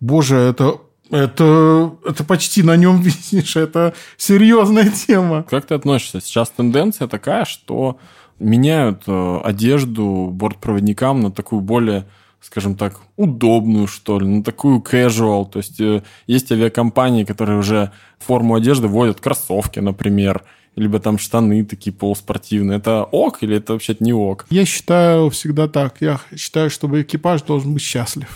Боже, это, это, это почти на нем висишь. Это серьезная тема. Как ты относишься? Сейчас тенденция такая, что меняют э, одежду бортпроводникам на такую более, скажем так, удобную, что ли, на такую casual. То есть э, есть авиакомпании, которые уже форму одежды вводят кроссовки, например, либо там штаны такие полуспортивные. Это ок или это вообще не ок? Я считаю всегда так. Я считаю, чтобы экипаж должен быть счастлив.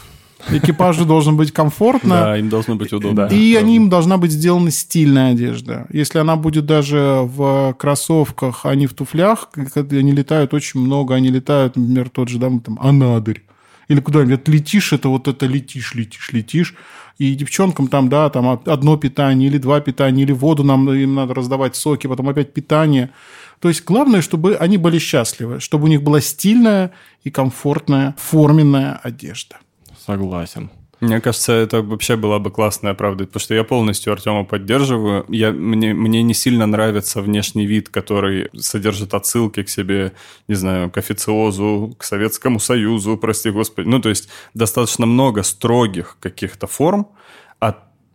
Экипажу должен быть комфортно. Да, им должно быть удобно. И они им должна быть сделана стильная одежда. Если она будет даже в кроссовках, а не в туфлях, они летают очень много, они летают, например, тот же, да, там, Анадырь. Или куда-нибудь летишь, это вот это летишь, летишь, летишь. И девчонкам там, да, там одно питание или два питания, или воду нам им надо раздавать соки, потом опять питание. То есть главное, чтобы они были счастливы, чтобы у них была стильная и комфортная форменная одежда. Согласен. Мне кажется, это вообще была бы классная правда, потому что я полностью Артема поддерживаю. Я, мне, мне не сильно нравится внешний вид, который содержит отсылки к себе, не знаю, к официозу, к Советскому Союзу, прости господи. Ну, то есть достаточно много строгих каких-то форм,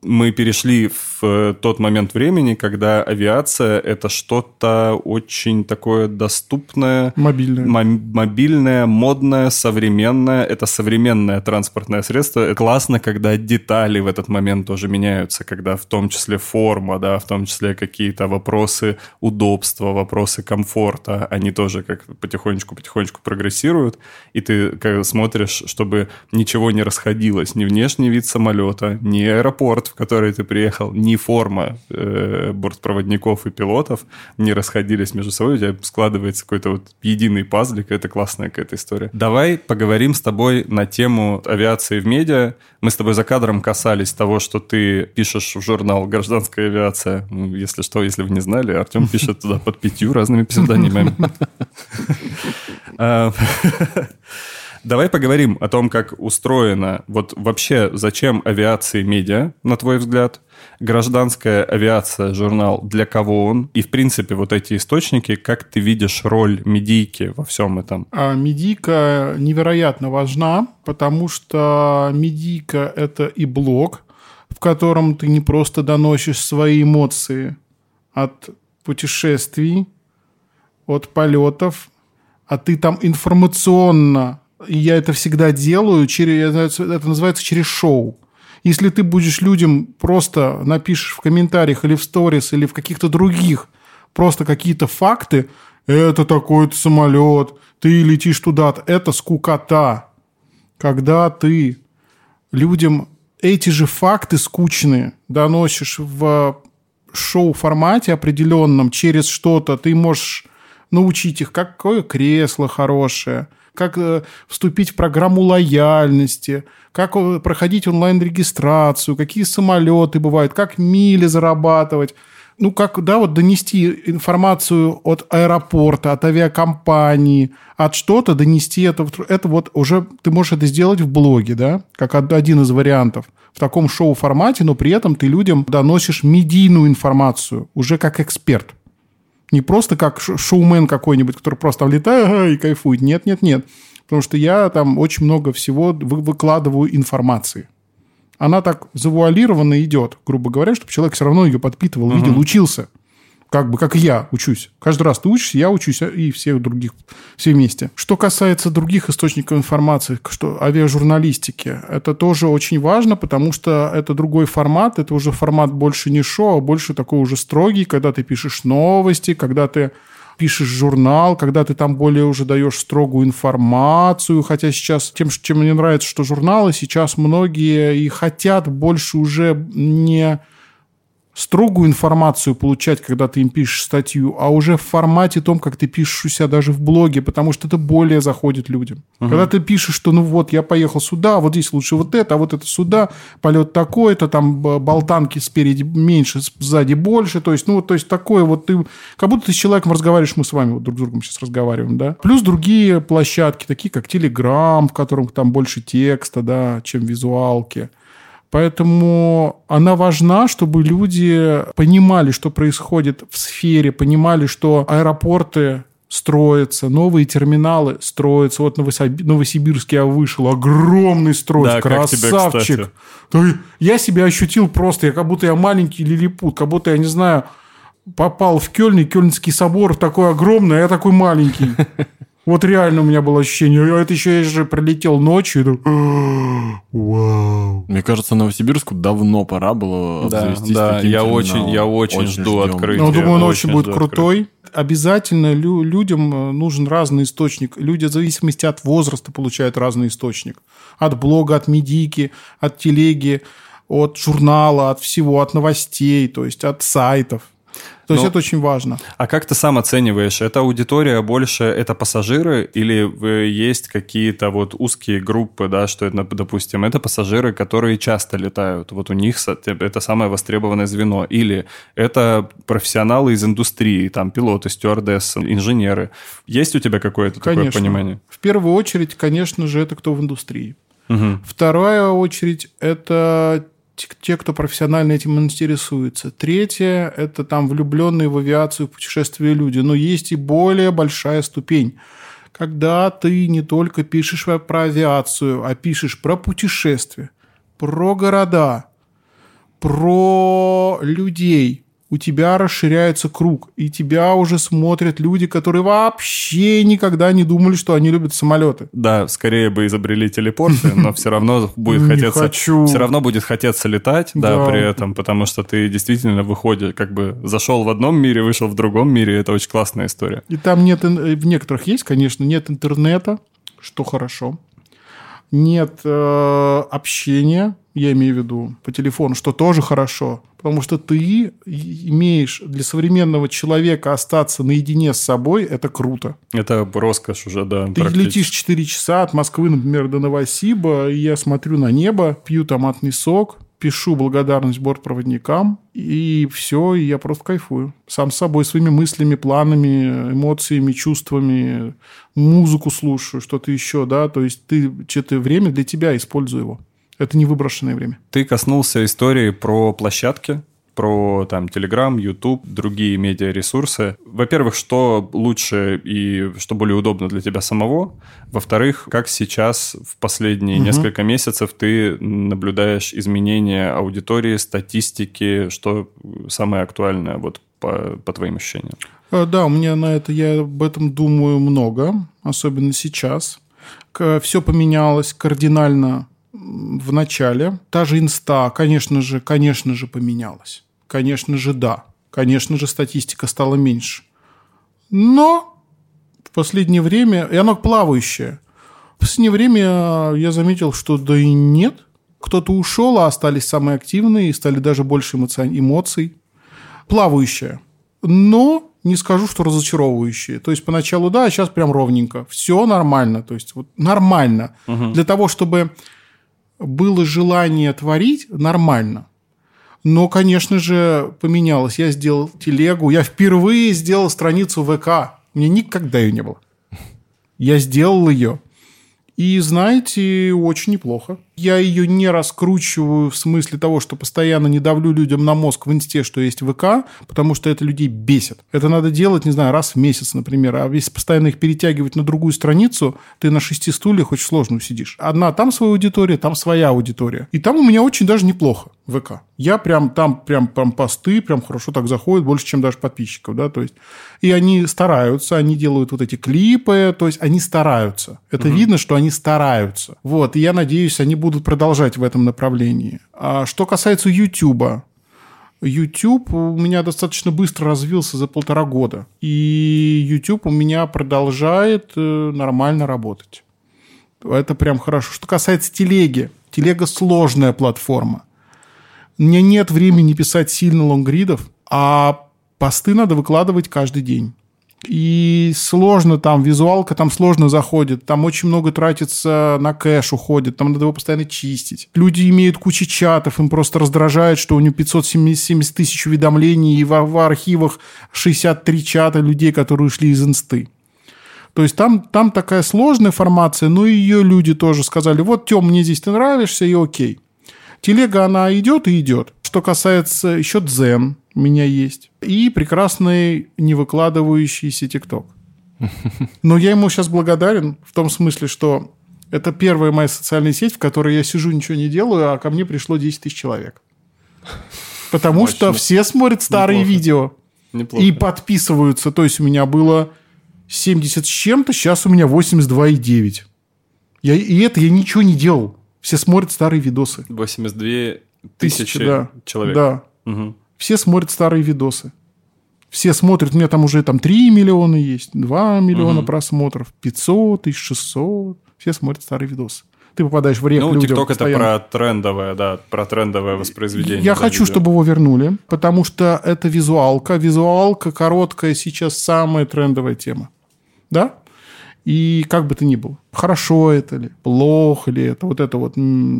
мы перешли в э, тот момент времени, когда авиация – это что-то очень такое доступное, Мобильная. Мом- мобильное, модное, современное. Это современное транспортное средство. Это классно, когда детали в этот момент тоже меняются, когда в том числе форма, да, в том числе какие-то вопросы удобства, вопросы комфорта, они тоже как потихонечку-потихонечку прогрессируют, и ты смотришь, чтобы ничего не расходилось, ни внешний вид самолета, ни аэропорт, в который ты приехал, ни форма э, бортпроводников и пилотов не расходились между собой, у тебя складывается какой-то вот единый пазлик, это классная какая-то история. Давай поговорим с тобой на тему авиации в медиа. Мы с тобой за кадром касались того, что ты пишешь в журнал «Гражданская авиация». Ну, если что, если вы не знали, Артем пишет туда под пятью разными псевдонимами. Давай поговорим о том, как устроено, вот вообще зачем авиации медиа, на твой взгляд, гражданская авиация, журнал, для кого он, и в принципе вот эти источники, как ты видишь роль медийки во всем этом? А медийка невероятно важна, потому что медийка – это и блог, в котором ты не просто доносишь свои эмоции от путешествий, от полетов, а ты там информационно, я это всегда делаю, через, это называется через шоу. Если ты будешь людям просто напишешь в комментариях или в сторис, или в каких-то других просто какие-то факты, это такой-то самолет, ты летишь туда, это скукота. Когда ты людям эти же факты скучные доносишь в шоу-формате определенном через что-то, ты можешь научить их, какое кресло хорошее, как э, вступить в программу лояльности, как э, проходить онлайн-регистрацию, какие самолеты бывают, как мили зарабатывать. ну, как, да, вот донести информацию от аэропорта, от авиакомпании, от что-то, донести это, это вот уже ты можешь это сделать в блоге, да, как один из вариантов в таком шоу-формате, но при этом ты людям доносишь медийную информацию, уже как эксперт. Не просто как шоумен какой-нибудь, который просто там летает и кайфует. Нет, нет, нет. Потому что я там очень много всего выкладываю информации она так завуалированно идет, грубо говоря, чтобы человек все равно ее подпитывал, угу. видел, учился. Как бы, как я учусь. Каждый раз ты учишься, я учусь, а, и всех других, все вместе. Что касается других источников информации, что авиажурналистики, это тоже очень важно, потому что это другой формат, это уже формат больше не шоу, а больше такой уже строгий, когда ты пишешь новости, когда ты пишешь журнал, когда ты там более уже даешь строгую информацию, хотя сейчас тем, чем мне нравится, что журналы сейчас многие и хотят больше уже не строгую информацию получать, когда ты им пишешь статью, а уже в формате том, как ты пишешь у себя даже в блоге, потому что это более заходит людям. Угу. Когда ты пишешь, что ну вот, я поехал сюда, вот здесь лучше вот это, а вот это сюда, полет такой-то, там болтанки спереди меньше, сзади больше, то есть, ну, то есть такое вот ты, как будто ты с человеком разговариваешь, мы с вами вот друг с другом сейчас разговариваем, да. Плюс другие площадки, такие как Telegram, в котором там больше текста, да, чем визуалки. Поэтому она важна, чтобы люди понимали, что происходит в сфере, понимали, что аэропорты строятся, новые терминалы строятся. Вот Новосибирский я вышел, огромный строй, да, красавчик. Тебе, я себя ощутил просто, я как будто я маленький лилипут, как будто я не знаю, попал в Кёльн, и Кёльнский собор такой огромный, а я такой маленький. Вот реально у меня было ощущение, а это еще я же прилетел ночью. И так, Вау. Мне кажется, Новосибирску давно пора было да, обзавестись Да, я очень, я очень, очень жду ждем. открытия. Ну, думаю, он очень, очень будет крутой. Открытия. Обязательно лю- людям э, нужен разный источник. Люди в зависимости от возраста получают разный источник. От блога, от медики, от телеги, от журнала, от всего, от новостей, то есть от сайтов. То есть это очень важно. А как ты сам оцениваешь? Это аудитория больше, это пассажиры или есть какие-то вот узкие группы, да, что это, допустим, это пассажиры, которые часто летают, вот у них это самое востребованное звено, или это профессионалы из индустрии, там пилоты, стюардессы, инженеры. Есть у тебя какое-то конечно. такое понимание? В первую очередь, конечно же, это кто в индустрии. Угу. Вторая очередь – это те, кто профессионально этим интересуется. Третье – это там влюбленные в авиацию, в путешествия люди. Но есть и более большая ступень. Когда ты не только пишешь про авиацию, а пишешь про путешествия, про города, про людей – у тебя расширяется круг, и тебя уже смотрят люди, которые вообще никогда не думали, что они любят самолеты. Да, скорее бы изобрели телепорты, но все равно будет хотеться... Все равно будет хотеться летать, да, при этом, потому что ты действительно выходишь, как бы зашел в одном мире, вышел в другом мире, это очень классная история. И там нет, в некоторых есть, конечно, нет интернета, что хорошо. Нет э, общения, я имею в виду, по телефону, что тоже хорошо. Потому что ты имеешь для современного человека остаться наедине с собой, это круто. Это роскошь уже, да. Ты летишь 4 часа от Москвы, например, до Новосиба, и я смотрю на небо, пью томатный сок, пишу благодарность бортпроводникам, и все, и я просто кайфую. Сам с собой, своими мыслями, планами, эмоциями, чувствами, музыку слушаю, что-то еще, да, то есть ты что-то время для тебя, используй его. Это не выброшенное время. Ты коснулся истории про площадки, про там Telegram, YouTube, другие медиаресурсы. Во-первых, что лучше и что более удобно для тебя самого. Во-вторых, как сейчас в последние угу. несколько месяцев ты наблюдаешь изменения аудитории, статистики, что самое актуальное вот по, по твоим ощущениям? Э, да, у меня на это, я об этом думаю много, особенно сейчас. Все поменялось кардинально в начале. Та же инста, конечно же, конечно же, поменялась. Конечно же, да. Конечно же, статистика стала меньше. Но в последнее время, и она плавающая. В последнее время я заметил, что да и нет. Кто-то ушел, а остались самые активные, и стали даже больше эмоций. Плавающая. Но не скажу, что разочаровывающие. То есть поначалу да, а сейчас прям ровненько. Все нормально. То есть вот нормально. Угу. Для того, чтобы было желание творить, нормально. Но, конечно же, поменялось. Я сделал телегу. Я впервые сделал страницу ВК. У меня никогда ее не было. Я сделал ее. И, знаете, очень неплохо. Я ее не раскручиваю в смысле того, что постоянно не давлю людям на мозг в инсте, что есть ВК, потому что это людей бесит. Это надо делать, не знаю, раз в месяц, например. А если постоянно их перетягивать на другую страницу, ты на шести стульях очень сложно сидишь. Одна там своя аудитория, там своя аудитория. И там у меня очень даже неплохо. ВК. Я прям там прям, прям посты, прям хорошо так заходят, больше, чем даже подписчиков, да, то есть. И они стараются, они делают вот эти клипы, то есть они стараются. Это угу. видно, что они стараются. Вот, и я надеюсь, они будут продолжать в этом направлении. А что касается YouTube, YouTube у меня достаточно быстро развился за полтора года. И YouTube у меня продолжает э, нормально работать. Это прям хорошо. Что касается телеги. Телега сложная платформа. У меня нет времени писать сильно лонгридов, а посты надо выкладывать каждый день. И сложно там, визуалка там сложно заходит, там очень много тратится на кэш уходит, там надо его постоянно чистить. Люди имеют кучу чатов, им просто раздражает, что у него 570 тысяч уведомлений, и в, в архивах 63 чата людей, которые ушли из инсты. То есть там, там такая сложная формация, но ее люди тоже сказали, вот, Тем, мне здесь ты нравишься, и окей. Телега, она идет и идет. Что касается еще дзен, у меня есть. И прекрасный не выкладывающийся ТикТок. Но я ему сейчас благодарен в том смысле, что это первая моя социальная сеть, в которой я сижу, ничего не делаю, а ко мне пришло 10 тысяч человек. Потому что все смотрят старые неплохо. видео неплохо. и подписываются. То есть у меня было 70 с чем-то, сейчас у меня 82,9. Я, и это я ничего не делал. Все смотрят старые видосы. 82 тысячи, тысячи да. человек. Да. Угу. Все смотрят старые видосы. Все смотрят, у меня там уже там 3 миллиона есть, 2 миллиона угу. просмотров, 500, 1600. Все смотрят старые видосы. Ты попадаешь в рек Ну, ТикТок это про трендовое, да, про трендовое воспроизведение. Я хочу, видео. чтобы его вернули, потому что это визуалка. Визуалка короткая сейчас самая трендовая тема. Да? И как бы то ни было, хорошо это ли, плохо ли это, вот это вот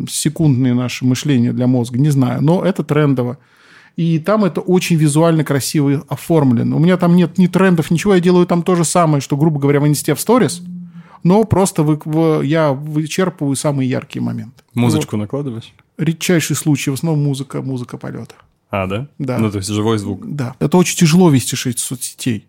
секундное наше мышление для мозга, не знаю, но это трендово. И там это очень визуально красиво оформлено. У меня там нет ни трендов, ничего. Я делаю там то же самое, что, грубо говоря, в инсте в сторис. Но просто вы, в, я вычерпываю самые яркие моменты. Музычку вот. накладываешь? Редчайший случай. В основном музыка, музыка полета. А, да? Да. Ну, то есть живой звук. Да. Это очень тяжело вести 6 соцсетей.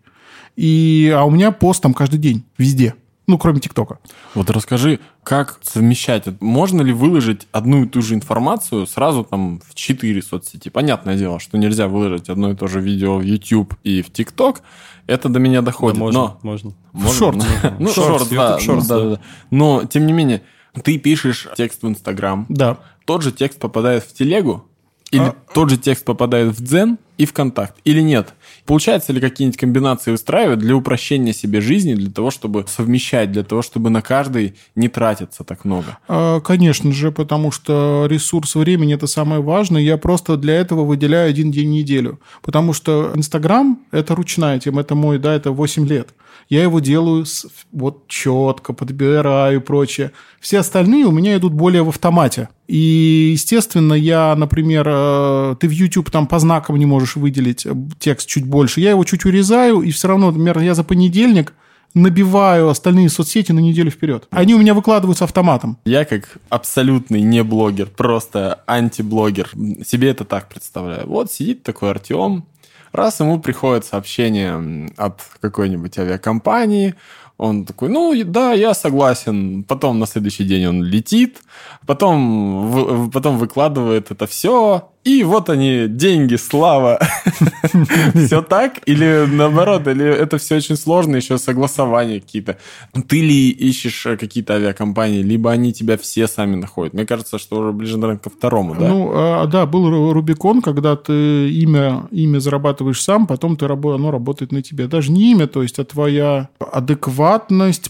И, а у меня пост там каждый день, везде. Ну, кроме ТикТока. Вот расскажи, как совмещать? Можно ли выложить одну и ту же информацию сразу там в четыре соцсети? Понятное дело, что нельзя выложить одно и то же видео в YouTube и в ТикТок. Это до меня доходит. Да, можно, но... можно. можно. Шорт. Ну, шорт, да, да, да. Но, тем не менее, ты пишешь текст в Инстаграм. Да. Тот же текст попадает в телегу, или а... тот же текст попадает в Дзен и в Контакт, или нет? Получается ли какие-нибудь комбинации выстраивать для упрощения себе жизни, для того, чтобы совмещать, для того, чтобы на каждый не тратиться так много? А, конечно же, потому что ресурс времени – это самое важное. Я просто для этого выделяю один день в неделю. Потому что Инстаграм – это ручная тема, это мой, да, это 8 лет. Я его делаю с, вот четко, подбираю и прочее. Все остальные у меня идут более в автомате. И, естественно, я, например, э, ты в YouTube там по знакам не можешь выделить э, текст чуть больше. Я его чуть урезаю, и все равно, например, я за понедельник набиваю остальные соцсети на неделю вперед. Они у меня выкладываются автоматом. Я как абсолютный не блогер, просто антиблогер, себе это так представляю. Вот сидит такой Артем, раз ему приходит сообщение от какой-нибудь авиакомпании, он такой, ну да, я согласен. Потом на следующий день он летит, потом, потом выкладывает это все, и вот они, деньги, слава. Все так? Или наоборот, или это все очень сложно, еще согласования какие-то. Ты ли ищешь э, какие-то авиакомпании, либо они тебя все сами находят? Мне кажется, что уже ближе, наверное, ко второму, да? Ну, а, да, был Рубикон, когда ты имя, имя зарабатываешь сам, потом ты, оно работает на тебе. Даже не имя, то есть, а твоя адекватность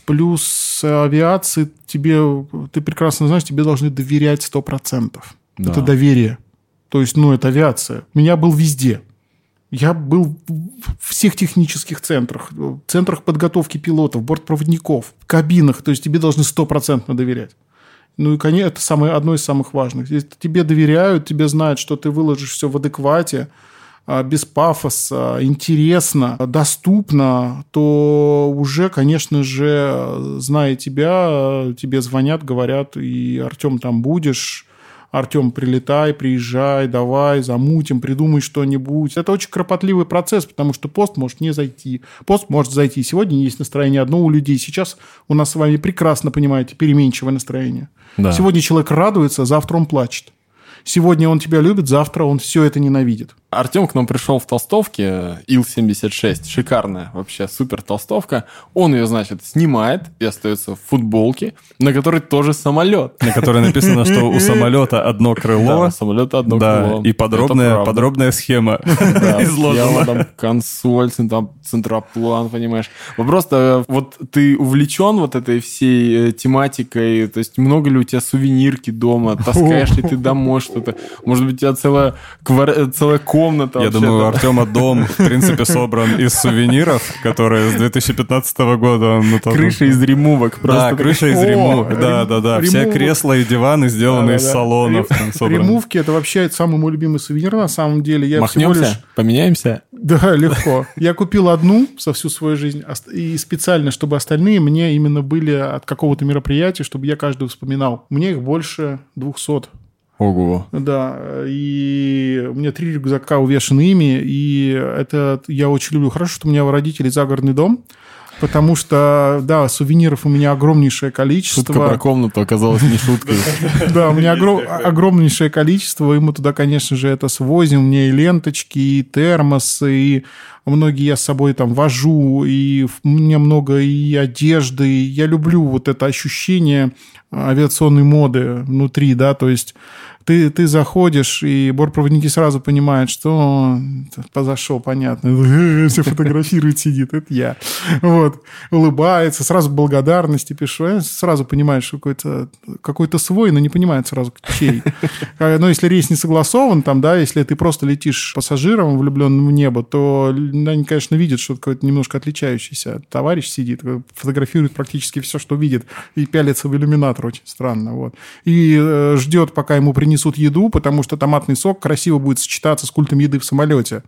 плюс авиации тебе, ты прекрасно знаешь, тебе должны доверять 100%. Да. Это доверие. То есть, ну, это авиация. Меня был везде. Я был в всех технических центрах, центрах подготовки пилотов, бортпроводников, кабинах. То есть тебе должны стопроцентно доверять. Ну и, конечно, это самое, одно из самых важных. Если тебе доверяют, тебе знают, что ты выложишь все в адеквате, без пафоса, интересно, доступно, то уже, конечно же, зная тебя, тебе звонят, говорят, и Артем там будешь, Артем, прилетай, приезжай, давай, замутим, придумай что-нибудь. Это очень кропотливый процесс, потому что пост может не зайти. Пост может зайти. Сегодня есть настроение одно у людей. Сейчас у нас с вами прекрасно, понимаете, переменчивое настроение. Да. Сегодня человек радуется, завтра он плачет. Сегодня он тебя любит, завтра он все это ненавидит. Артем к нам пришел в толстовке, Ил-76, шикарная вообще, супер толстовка. Он ее, значит, снимает и остается в футболке, на которой тоже самолет. На которой написано, что у самолета одно крыло. Да, самолета одно да, крыло. и подробная, подробная схема изложена. Там консоль, там центроплан, понимаешь. Вопрос-то, вот ты увлечен вот этой всей э, тематикой, то есть много ли у тебя сувенирки дома, таскаешь ли ты домой что-то? Может быть, у тебя целая, целая комната. Я думаю, у Артема дом, в принципе, собран из сувениров, которые с 2015 года... Ну, крыша из ремувок. Да, крыша из ремувок, да, да, да. Все кресла и диваны сделаны из салонов. Ремувки — это вообще самый мой любимый сувенир, на самом деле. Я Махнемся? Поменяемся? Да, легко. Я купил одну за всю свою жизнь, и специально, чтобы остальные мне именно были от какого-то мероприятия, чтобы я каждую вспоминал. Мне их больше 200. Ого. Да, и у меня три рюкзака увешаны ими, и это я очень люблю. Хорошо, что у меня у родителей загородный дом, потому что, да, сувениров у меня огромнейшее количество. Шутка про комнату оказалась не шуткой. Да, у меня огромнейшее количество, и мы туда, конечно же, это свозим. У меня и ленточки, и термосы, и многие я с собой там вожу, и у меня много и одежды. Я люблю вот это ощущение авиационной моды внутри, да, то есть ты, ты заходишь, и бортпроводники сразу понимают, что позашел, понятно, все фотографирует, сидит, это я. Вот, улыбается, сразу благодарности пишу, э, сразу понимаешь, что какой-то какой свой, но не понимает сразу, чей. А, но если рейс не согласован, там, да, если ты просто летишь пассажиром, влюбленным в небо, то они, конечно, видят, что какой-то немножко отличающийся товарищ сидит, фотографирует практически все, что видит, и пялится в иллюминатор очень странно, вот. И э, ждет, пока ему принесут несут еду, потому что томатный сок красиво будет сочетаться с культом еды в самолете.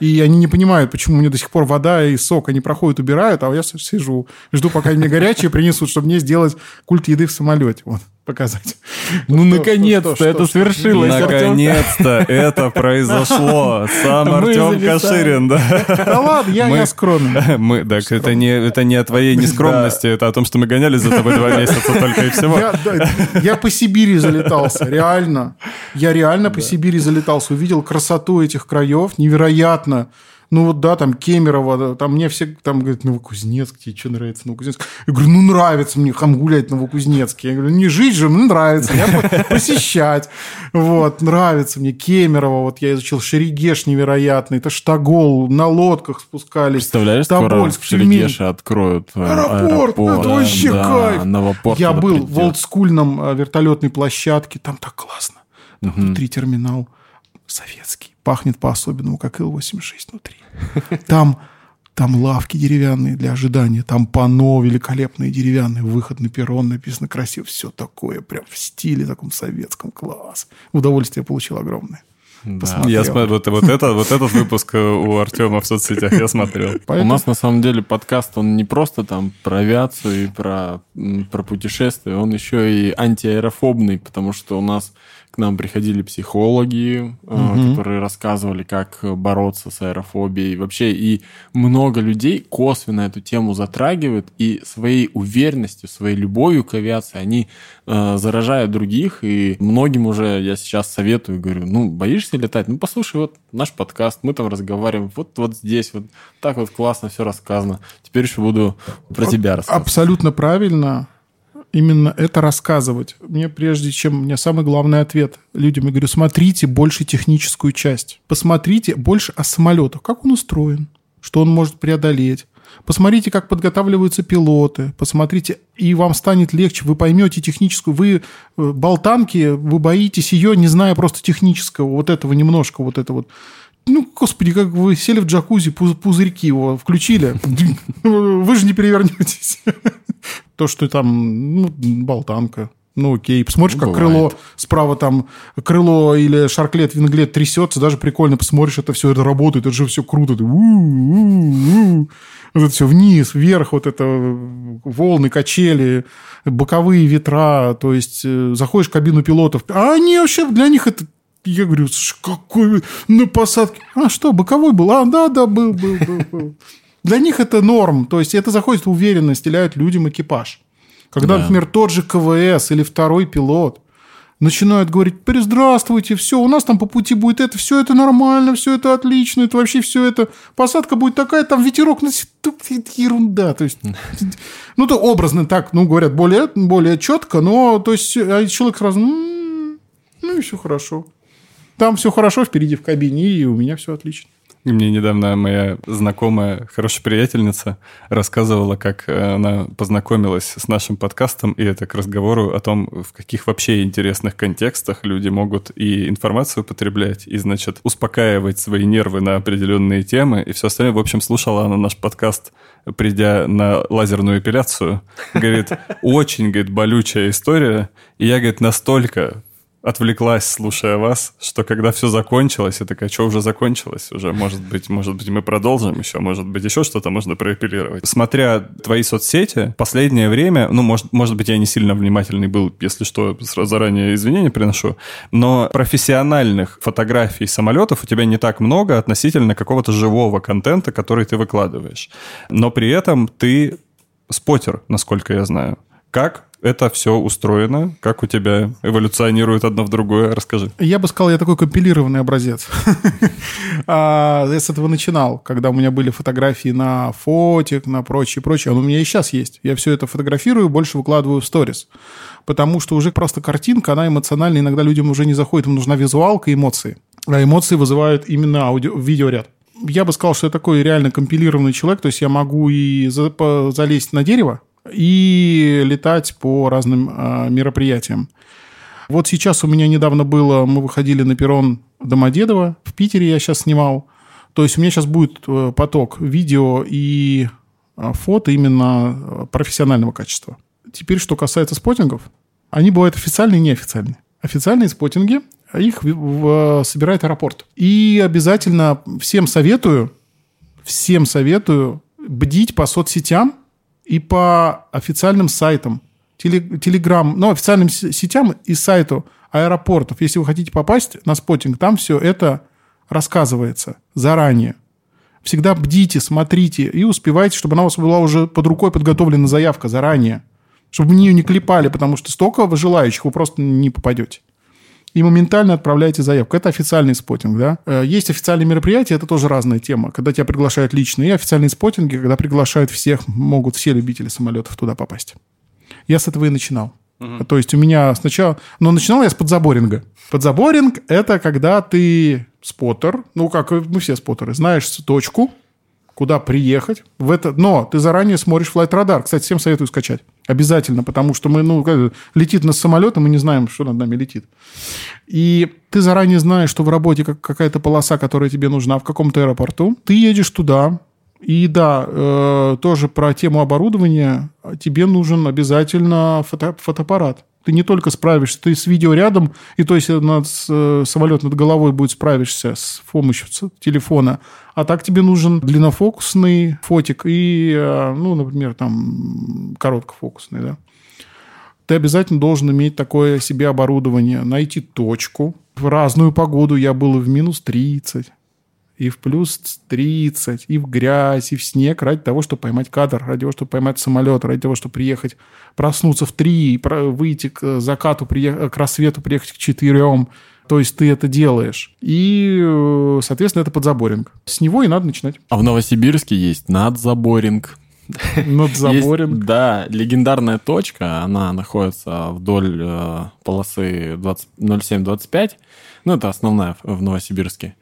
И они не понимают, почему мне до сих пор вода и сок, они проходят, убирают, а я сижу, жду, пока мне горячие принесут, чтобы мне сделать культ еды в самолете. Вот показать. Ну, наконец-то это свершилось. Наконец-то это произошло. Сам Артем Каширин, да. Да ладно, я скромный. Мы, так это не, это не о твоей нескромности, это о том, что мы гонялись за тобой два месяца только и всего. Я по Сибири залетался, реально. Я реально по Сибири залетался, увидел красоту этих краев, невероятно ну вот да, там Кемерово, там мне все там говорят, Новокузнецк, тебе что нравится Новокузнецк? Я говорю, ну нравится мне хам гулять в Новокузнецке. Я говорю, не жить же, ну нравится, я посещать. Вот, нравится мне Кемерово, вот я изучил Шерегеш невероятный, это Штагол, на лодках спускались. Представляешь, Тобольск, скоро в Шерегеше откроют э, аэропорт. аэропорт. Это вообще да, кайф. Я был в олдскульном э, вертолетной площадке, там так классно. Там угу. внутри терминал советский пахнет по-особенному, как Ил-86 внутри. Там, там лавки деревянные для ожидания, там пано великолепные деревянные, выход на перрон написано красиво, все такое, прям в стиле таком советском, класс. Удовольствие получил огромное. Да. Я смотрю, вот, вот, это, вот этот выпуск у Артема в соцсетях я смотрел. Поэтому... У нас на самом деле подкаст, он не просто там про авиацию и про, про путешествия, он еще и антиаэрофобный, потому что у нас к нам приходили психологи, угу. которые рассказывали, как бороться с аэрофобией. Вообще, и много людей косвенно эту тему затрагивают, и своей уверенностью, своей любовью к авиации они э, заражают других. И многим уже я сейчас советую, говорю, ну, боишься летать? Ну, послушай вот наш подкаст, мы там разговариваем, вот, вот здесь, вот так вот классно все рассказано. Теперь еще буду про тебя рассказывать. Абсолютно правильно именно это рассказывать. Мне прежде чем... У меня самый главный ответ людям. Я говорю, смотрите больше техническую часть. Посмотрите больше о самолетах. Как он устроен, что он может преодолеть. Посмотрите, как подготавливаются пилоты. Посмотрите, и вам станет легче. Вы поймете техническую. Вы э, болтанки, вы боитесь ее, не зная просто технического. Вот этого немножко, вот это вот ну, господи, как вы сели в джакузи, пузырьки его включили, вы же не перевернетесь. То, что там, ну, болтанка, Ну, окей. Посмотришь, как Бывает. крыло справа там, крыло или шарклет, винглет трясется, даже прикольно посмотришь, это все это работает, это же все круто. Ты. Вот это все вниз, вверх, вот это волны, качели, боковые ветра. То есть э, заходишь в кабину пилотов, а они вообще, для них это я говорю, «Слушай, какой на посадке. А что, боковой был? А, да, да, был, был, был, был. Для них это норм. То есть это заходит уверенно, стреляют людям экипаж. Когда, Да. например, тот же КВС или второй пилот начинают говорить, здравствуйте, все, у нас там по пути будет это, все это нормально, все это отлично, это вообще все это, посадка будет такая, там ветерок, ерунда, то есть, ну, то образно так, ну, говорят, более, более четко, но, то есть, а человек сразу, «М, ну, и все хорошо. Там все хорошо впереди в кабине, и у меня все отлично. Мне недавно моя знакомая, хорошая приятельница, рассказывала, как э, она познакомилась с нашим подкастом, и это к разговору о том, в каких вообще интересных контекстах люди могут и информацию потреблять, и, значит, успокаивать свои нервы на определенные темы, и все остальное. В общем, слушала она наш подкаст, придя на лазерную эпиляцию. Говорит, очень, говорит, болючая история, и я, говорит, настолько отвлеклась, слушая вас, что когда все закончилось, я такая, что уже закончилось? Уже, может быть, может быть, мы продолжим еще, может быть, еще что-то можно проэпилировать. Смотря твои соцсети, последнее время, ну, может, может быть, я не сильно внимательный был, если что, сразу заранее извинения приношу, но профессиональных фотографий самолетов у тебя не так много относительно какого-то живого контента, который ты выкладываешь. Но при этом ты спотер, насколько я знаю. Как это все устроено? Как у тебя эволюционирует одно в другое? Расскажи. Я бы сказал, я такой компилированный образец. А, Я с этого начинал, когда у меня были фотографии на фотик, на прочее, прочее. Он у меня и сейчас есть. Я все это фотографирую, больше выкладываю в сторис. Потому что уже просто картинка, она эмоциональна. Иногда людям уже не заходит, им нужна визуалка эмоции. А эмоции вызывают именно аудио, видеоряд. Я бы сказал, что я такой реально компилированный человек. То есть я могу и залезть на дерево, и летать по разным а, мероприятиям. Вот сейчас у меня недавно было, мы выходили на перрон Домодедово, в Питере я сейчас снимал. То есть у меня сейчас будет э, поток видео и э, фото именно э, профессионального качества. Теперь, что касается спотингов, они бывают официальные и неофициальные. Официальные спотинги, их в- в- собирает аэропорт. И обязательно всем советую, всем советую бдить по соцсетям и по официальным сайтам, теле- телеграм, ну, официальным сетям и сайту аэропортов. Если вы хотите попасть на спотинг, там все это рассказывается заранее. Всегда бдите, смотрите и успевайте, чтобы она у вас была уже под рукой подготовлена заявка заранее. Чтобы в нее не клепали, потому что столько желающих вы просто не попадете. И моментально отправляете заявку. Это официальный спотинг, да. Э, Есть официальные мероприятия, это тоже разная тема. Когда тебя приглашают лично, и официальные спотинги, когда приглашают всех, могут все любители самолетов туда попасть. Я с этого и начинал. То есть у меня сначала... Но начинал я с подзаборинга. Подзаборинг – это когда ты споттер, ну, как мы все споттеры, знаешь точку, куда приехать. В это... Но ты заранее смотришь Flight Radar. Кстати, всем советую скачать. Обязательно, потому что мы, ну, летит нас самолет, и мы не знаем, что над нами летит. И ты заранее знаешь, что в работе как- какая-то полоса, которая тебе нужна в каком-то аэропорту. Ты едешь туда, и да, э, тоже про тему оборудования. Тебе нужен обязательно фото- фотоаппарат. Ты не только справишься, ты с видеорядом, и то есть над, э, самолет над головой будет справишься с помощью телефона. А так тебе нужен длиннофокусный фотик и, э, ну, например, там короткофокусный, да ты обязательно должен иметь такое себе оборудование, найти точку. В разную погоду я был в минус 30, и в плюс 30, и в грязь, и в снег ради того, чтобы поймать кадр, ради того, чтобы поймать самолет, ради того, чтобы приехать, проснуться в 3, выйти к закату, к рассвету, приехать к 4. То есть ты это делаешь. И, э, соответственно, это подзаборинг. С него и надо начинать. А в Новосибирске есть надзаборинг. Надзаборинг. Есть, да, легендарная точка, она находится вдоль э, полосы 20 07-25. Ну, это основная в Новосибирске.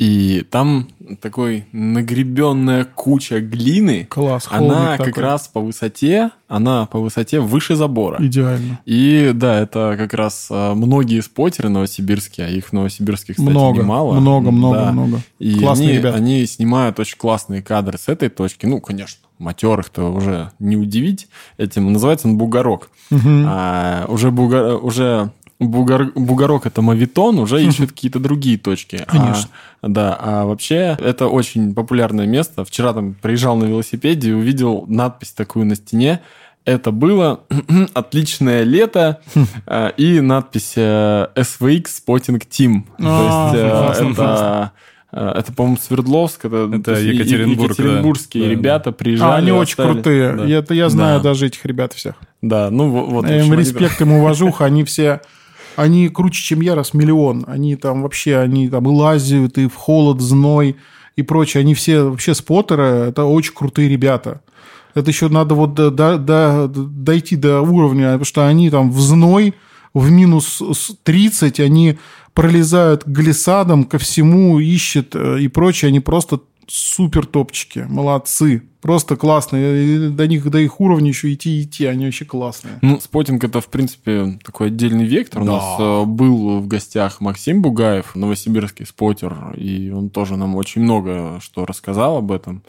И там такой нагребенная куча глины. Класс, Она как такой. раз по высоте, она по высоте выше забора. Идеально. И да, это как раз а, многие спотеры новосибирские, а их в Новосибирске, кстати, Много, немало. много, много, Да. много. И Классные они, ребята. они снимают очень классные кадры с этой точки. Ну, конечно, матерых-то уже не удивить этим. Называется он «Бугорок». А, уже, бугор, уже бугор, бугорок это мавитон, уже ищут какие-то другие точки. А, Конечно. да, а вообще это очень популярное место. Вчера там приезжал на велосипеде и увидел надпись такую на стене. Это было отличное лето а, и надпись э, SVX Spotting Team. А, То есть э, это э, это, по-моему, Свердловск, это, Это Екатеринбург, екатеринбургские Да, ребята приезжали. А, они очень крутые. Да. Я, это я знаю Да. даже этих ребят всех. Да, ну во- вот. в Им общем, респект, им уважуха, они все... Они круче, чем я, раз миллион. Они там вообще, они там и лазят, и в холод, зной и прочее. Они все вообще споттеры, это очень крутые ребята. Это еще надо вот до- до- до- дойти до уровня, потому что они там в зной, в минус с- 30, они пролезают к глиссадам, ко всему, ищут э, и прочее. Они просто супер топчики, молодцы. Просто классные. И До них, до их уровня еще идти идти, они вообще классные. Ну, спотинг это, в принципе, такой отдельный вектор. У Да. нас э, был в гостях Максим Бугаев, новосибирский спотер, и он тоже нам очень много что рассказал об этом.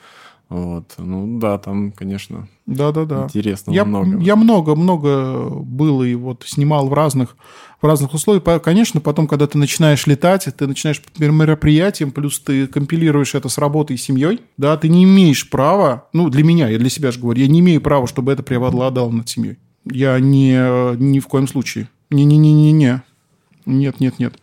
Вот. Ну да, там, конечно, Да-да-да. интересно Я, много. я много-много был и вот снимал в разных, в разных условиях. Конечно, потом, когда ты начинаешь летать, ты начинаешь по мероприятиям, плюс ты компилируешь это с работой и семьей, да, ты не имеешь права, ну, для меня, я для себя же говорю, я не имею права, чтобы это преобладало над семьей. Я не, ни в коем случае. Не-не-не-не-не. Нет, нет, нет.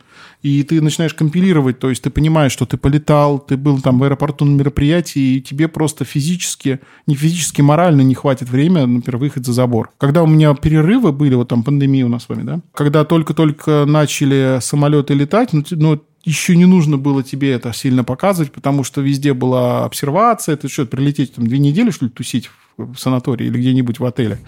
И ты начинаешь компилировать, то есть ты понимаешь, что ты полетал, ты был там в аэропорту на мероприятии, и тебе просто физически, не физически, морально не хватит времени, например, выехать за забор. Когда у меня перерывы были, вот там пандемия у нас с вами, да, когда только-только начали самолеты летать, ну, ну, еще не нужно было тебе это сильно показывать, потому что везде была обсервация, ты что, прилететь там две недели, что ли, тусить в санатории или где-нибудь в отеле.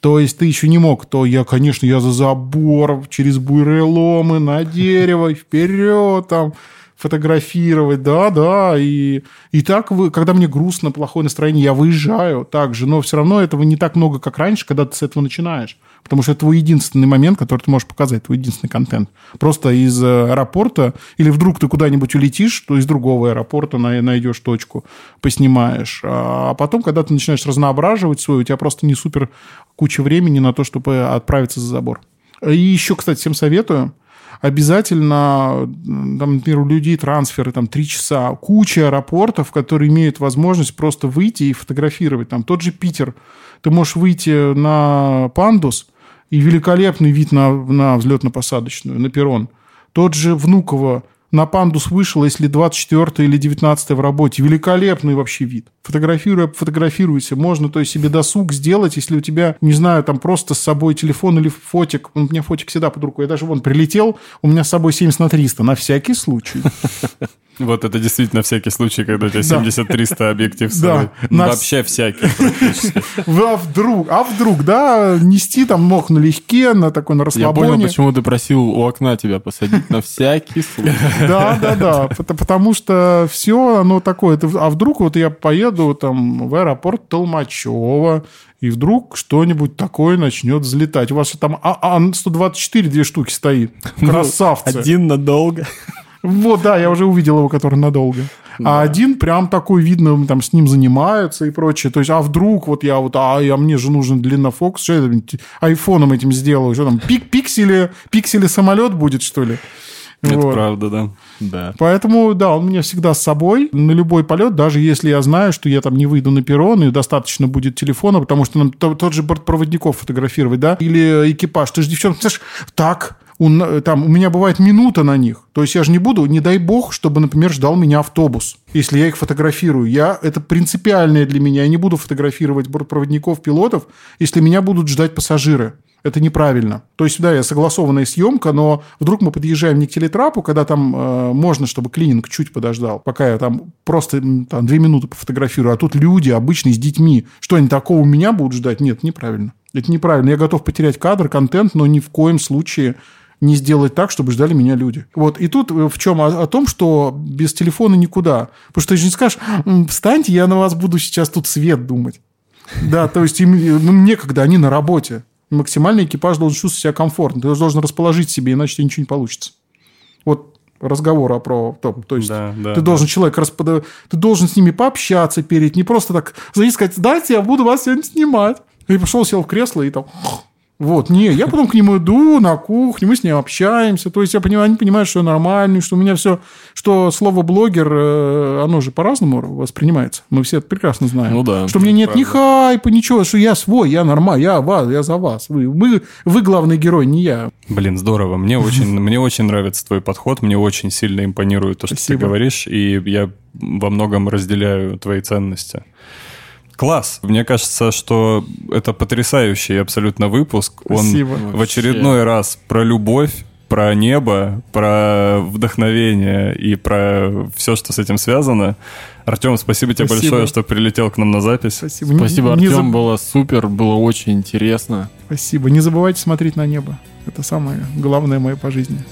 То есть ты еще не мог, то я, конечно, я за забор, через буреломы, на дерево, вперед, там, фотографировать, да, да, и, и так, вы, когда мне грустно, плохое настроение, я выезжаю также, но все равно этого не так много, как раньше, когда ты с этого начинаешь, потому что это твой единственный момент, который ты можешь показать, твой единственный контент. Просто из э, аэропорта, или вдруг ты куда-нибудь улетишь, то из другого аэропорта на- найдешь точку, поснимаешь, а потом, когда ты начинаешь разноображивать свой, у тебя просто не супер куча времени на то, чтобы отправиться за забор. И еще, кстати, всем советую, обязательно, там, например, у людей трансферы, там, три часа, куча аэропортов, которые имеют возможность просто выйти и фотографировать. Там тот же Питер, ты можешь выйти на пандус, и великолепный вид на, на взлетно-посадочную, на перрон. Тот же Внуково на пандус вышел, если 24 или 19 в работе. Великолепный вообще вид. Фотографируя, фотографируйся. Можно то есть себе досуг сделать, если у тебя, не знаю, там просто с собой телефон или фотик. У меня фотик всегда под рукой. Я даже вон прилетел, у меня с собой 70 на 300, на всякий случай. Вот это действительно всякий случай, когда у тебя Да. 70-300 объектив. Да. Ну, На Вообще всякий практически. А вдруг, а вдруг, да, нести там мог налегке, на такой, на Я расслабоне. понял, почему ты просил у окна тебя посадить на всякий случай. Да, да, да. Пот- Потому что все оно такое. А вдруг вот я поеду там в аэропорт Толмачева, и вдруг что-нибудь такое начнет взлетать. У вас же там А- Ан-124 две штуки стоит. Красавцы. Один надолго. Вот, да, я уже увидел его, который надолго. А один прям такой, видно, там с ним занимаются и прочее. То есть, а вдруг вот я вот, а, а мне же нужен длиннофокус, что я там, айфоном этим сделаю? Что там, пик, пиксели, пиксели самолет будет, что ли? Это Вот. правда, да. Да. Поэтому, да, он у меня всегда с собой на любой полет, даже если я знаю, что я там не выйду на перрон, и достаточно будет телефона, потому что нам то- тот же бортпроводников фотографировать, да, или экипаж. Ты же, девчонка, знаешь, так, он, там, у меня бывает минута на них. То есть я же не буду, не дай бог, чтобы, например, ждал меня автобус, если я их фотографирую. Я, это принципиальное для меня. Я не буду фотографировать бортпроводников, пилотов, если меня будут ждать пассажиры. Это неправильно. То есть, да, я согласованная съемка, но вдруг мы подъезжаем не к телетрапу, когда там э, можно, чтобы клининг чуть подождал, пока я там просто там, две минуты пофотографирую, а тут люди обычные с детьми. Что они такого у меня будут ждать? Нет, неправильно. Это неправильно. Я готов потерять кадр, контент, но ни в коем случае не сделать так, чтобы ждали меня люди. Вот. И тут в чем? О, о том, что без телефона никуда. Потому что ты же не скажешь, встаньте, я на вас буду сейчас тут свет думать. Да, то есть им ну, некогда, они на работе. Максимальный экипаж должен чувствовать себя комфортно. Ты должен расположить себе, иначе тебе ничего не получится. Вот разговора про то, то есть да, да, ты должен да. человек распод... ты должен с ними пообщаться перед не просто так зайти сказать дайте я буду вас сегодня снимать и пошел сел в кресло и там вот, не, я потом к нему иду на кухню, мы с ним общаемся. То есть я понимаю, они понимают, что я нормальный, что у меня все, что слово блогер, э, оно же по-разному воспринимается. Мы все это прекрасно знаем. Ну да. Что у меня нет правда. ни хайпа, ничего, что я свой, я нормальный, я вас, я за вас. Вы, вы, вы главный герой, не я. Блин, здорово. Мне очень, мне очень нравится твой подход, мне очень сильно импонирует то, что ты говоришь, и я во многом разделяю твои ценности. Класс. Мне кажется, что это потрясающий абсолютно выпуск. Спасибо. Он в очередной раз про любовь, про небо, про вдохновение и про все, что с этим связано. Артем, спасибо тебе спасибо. большое, что прилетел к нам на запись. Спасибо. Спасибо, Артем, заб... было супер, было очень интересно. Спасибо. Не забывайте смотреть на небо. Это самое главное мое по жизни.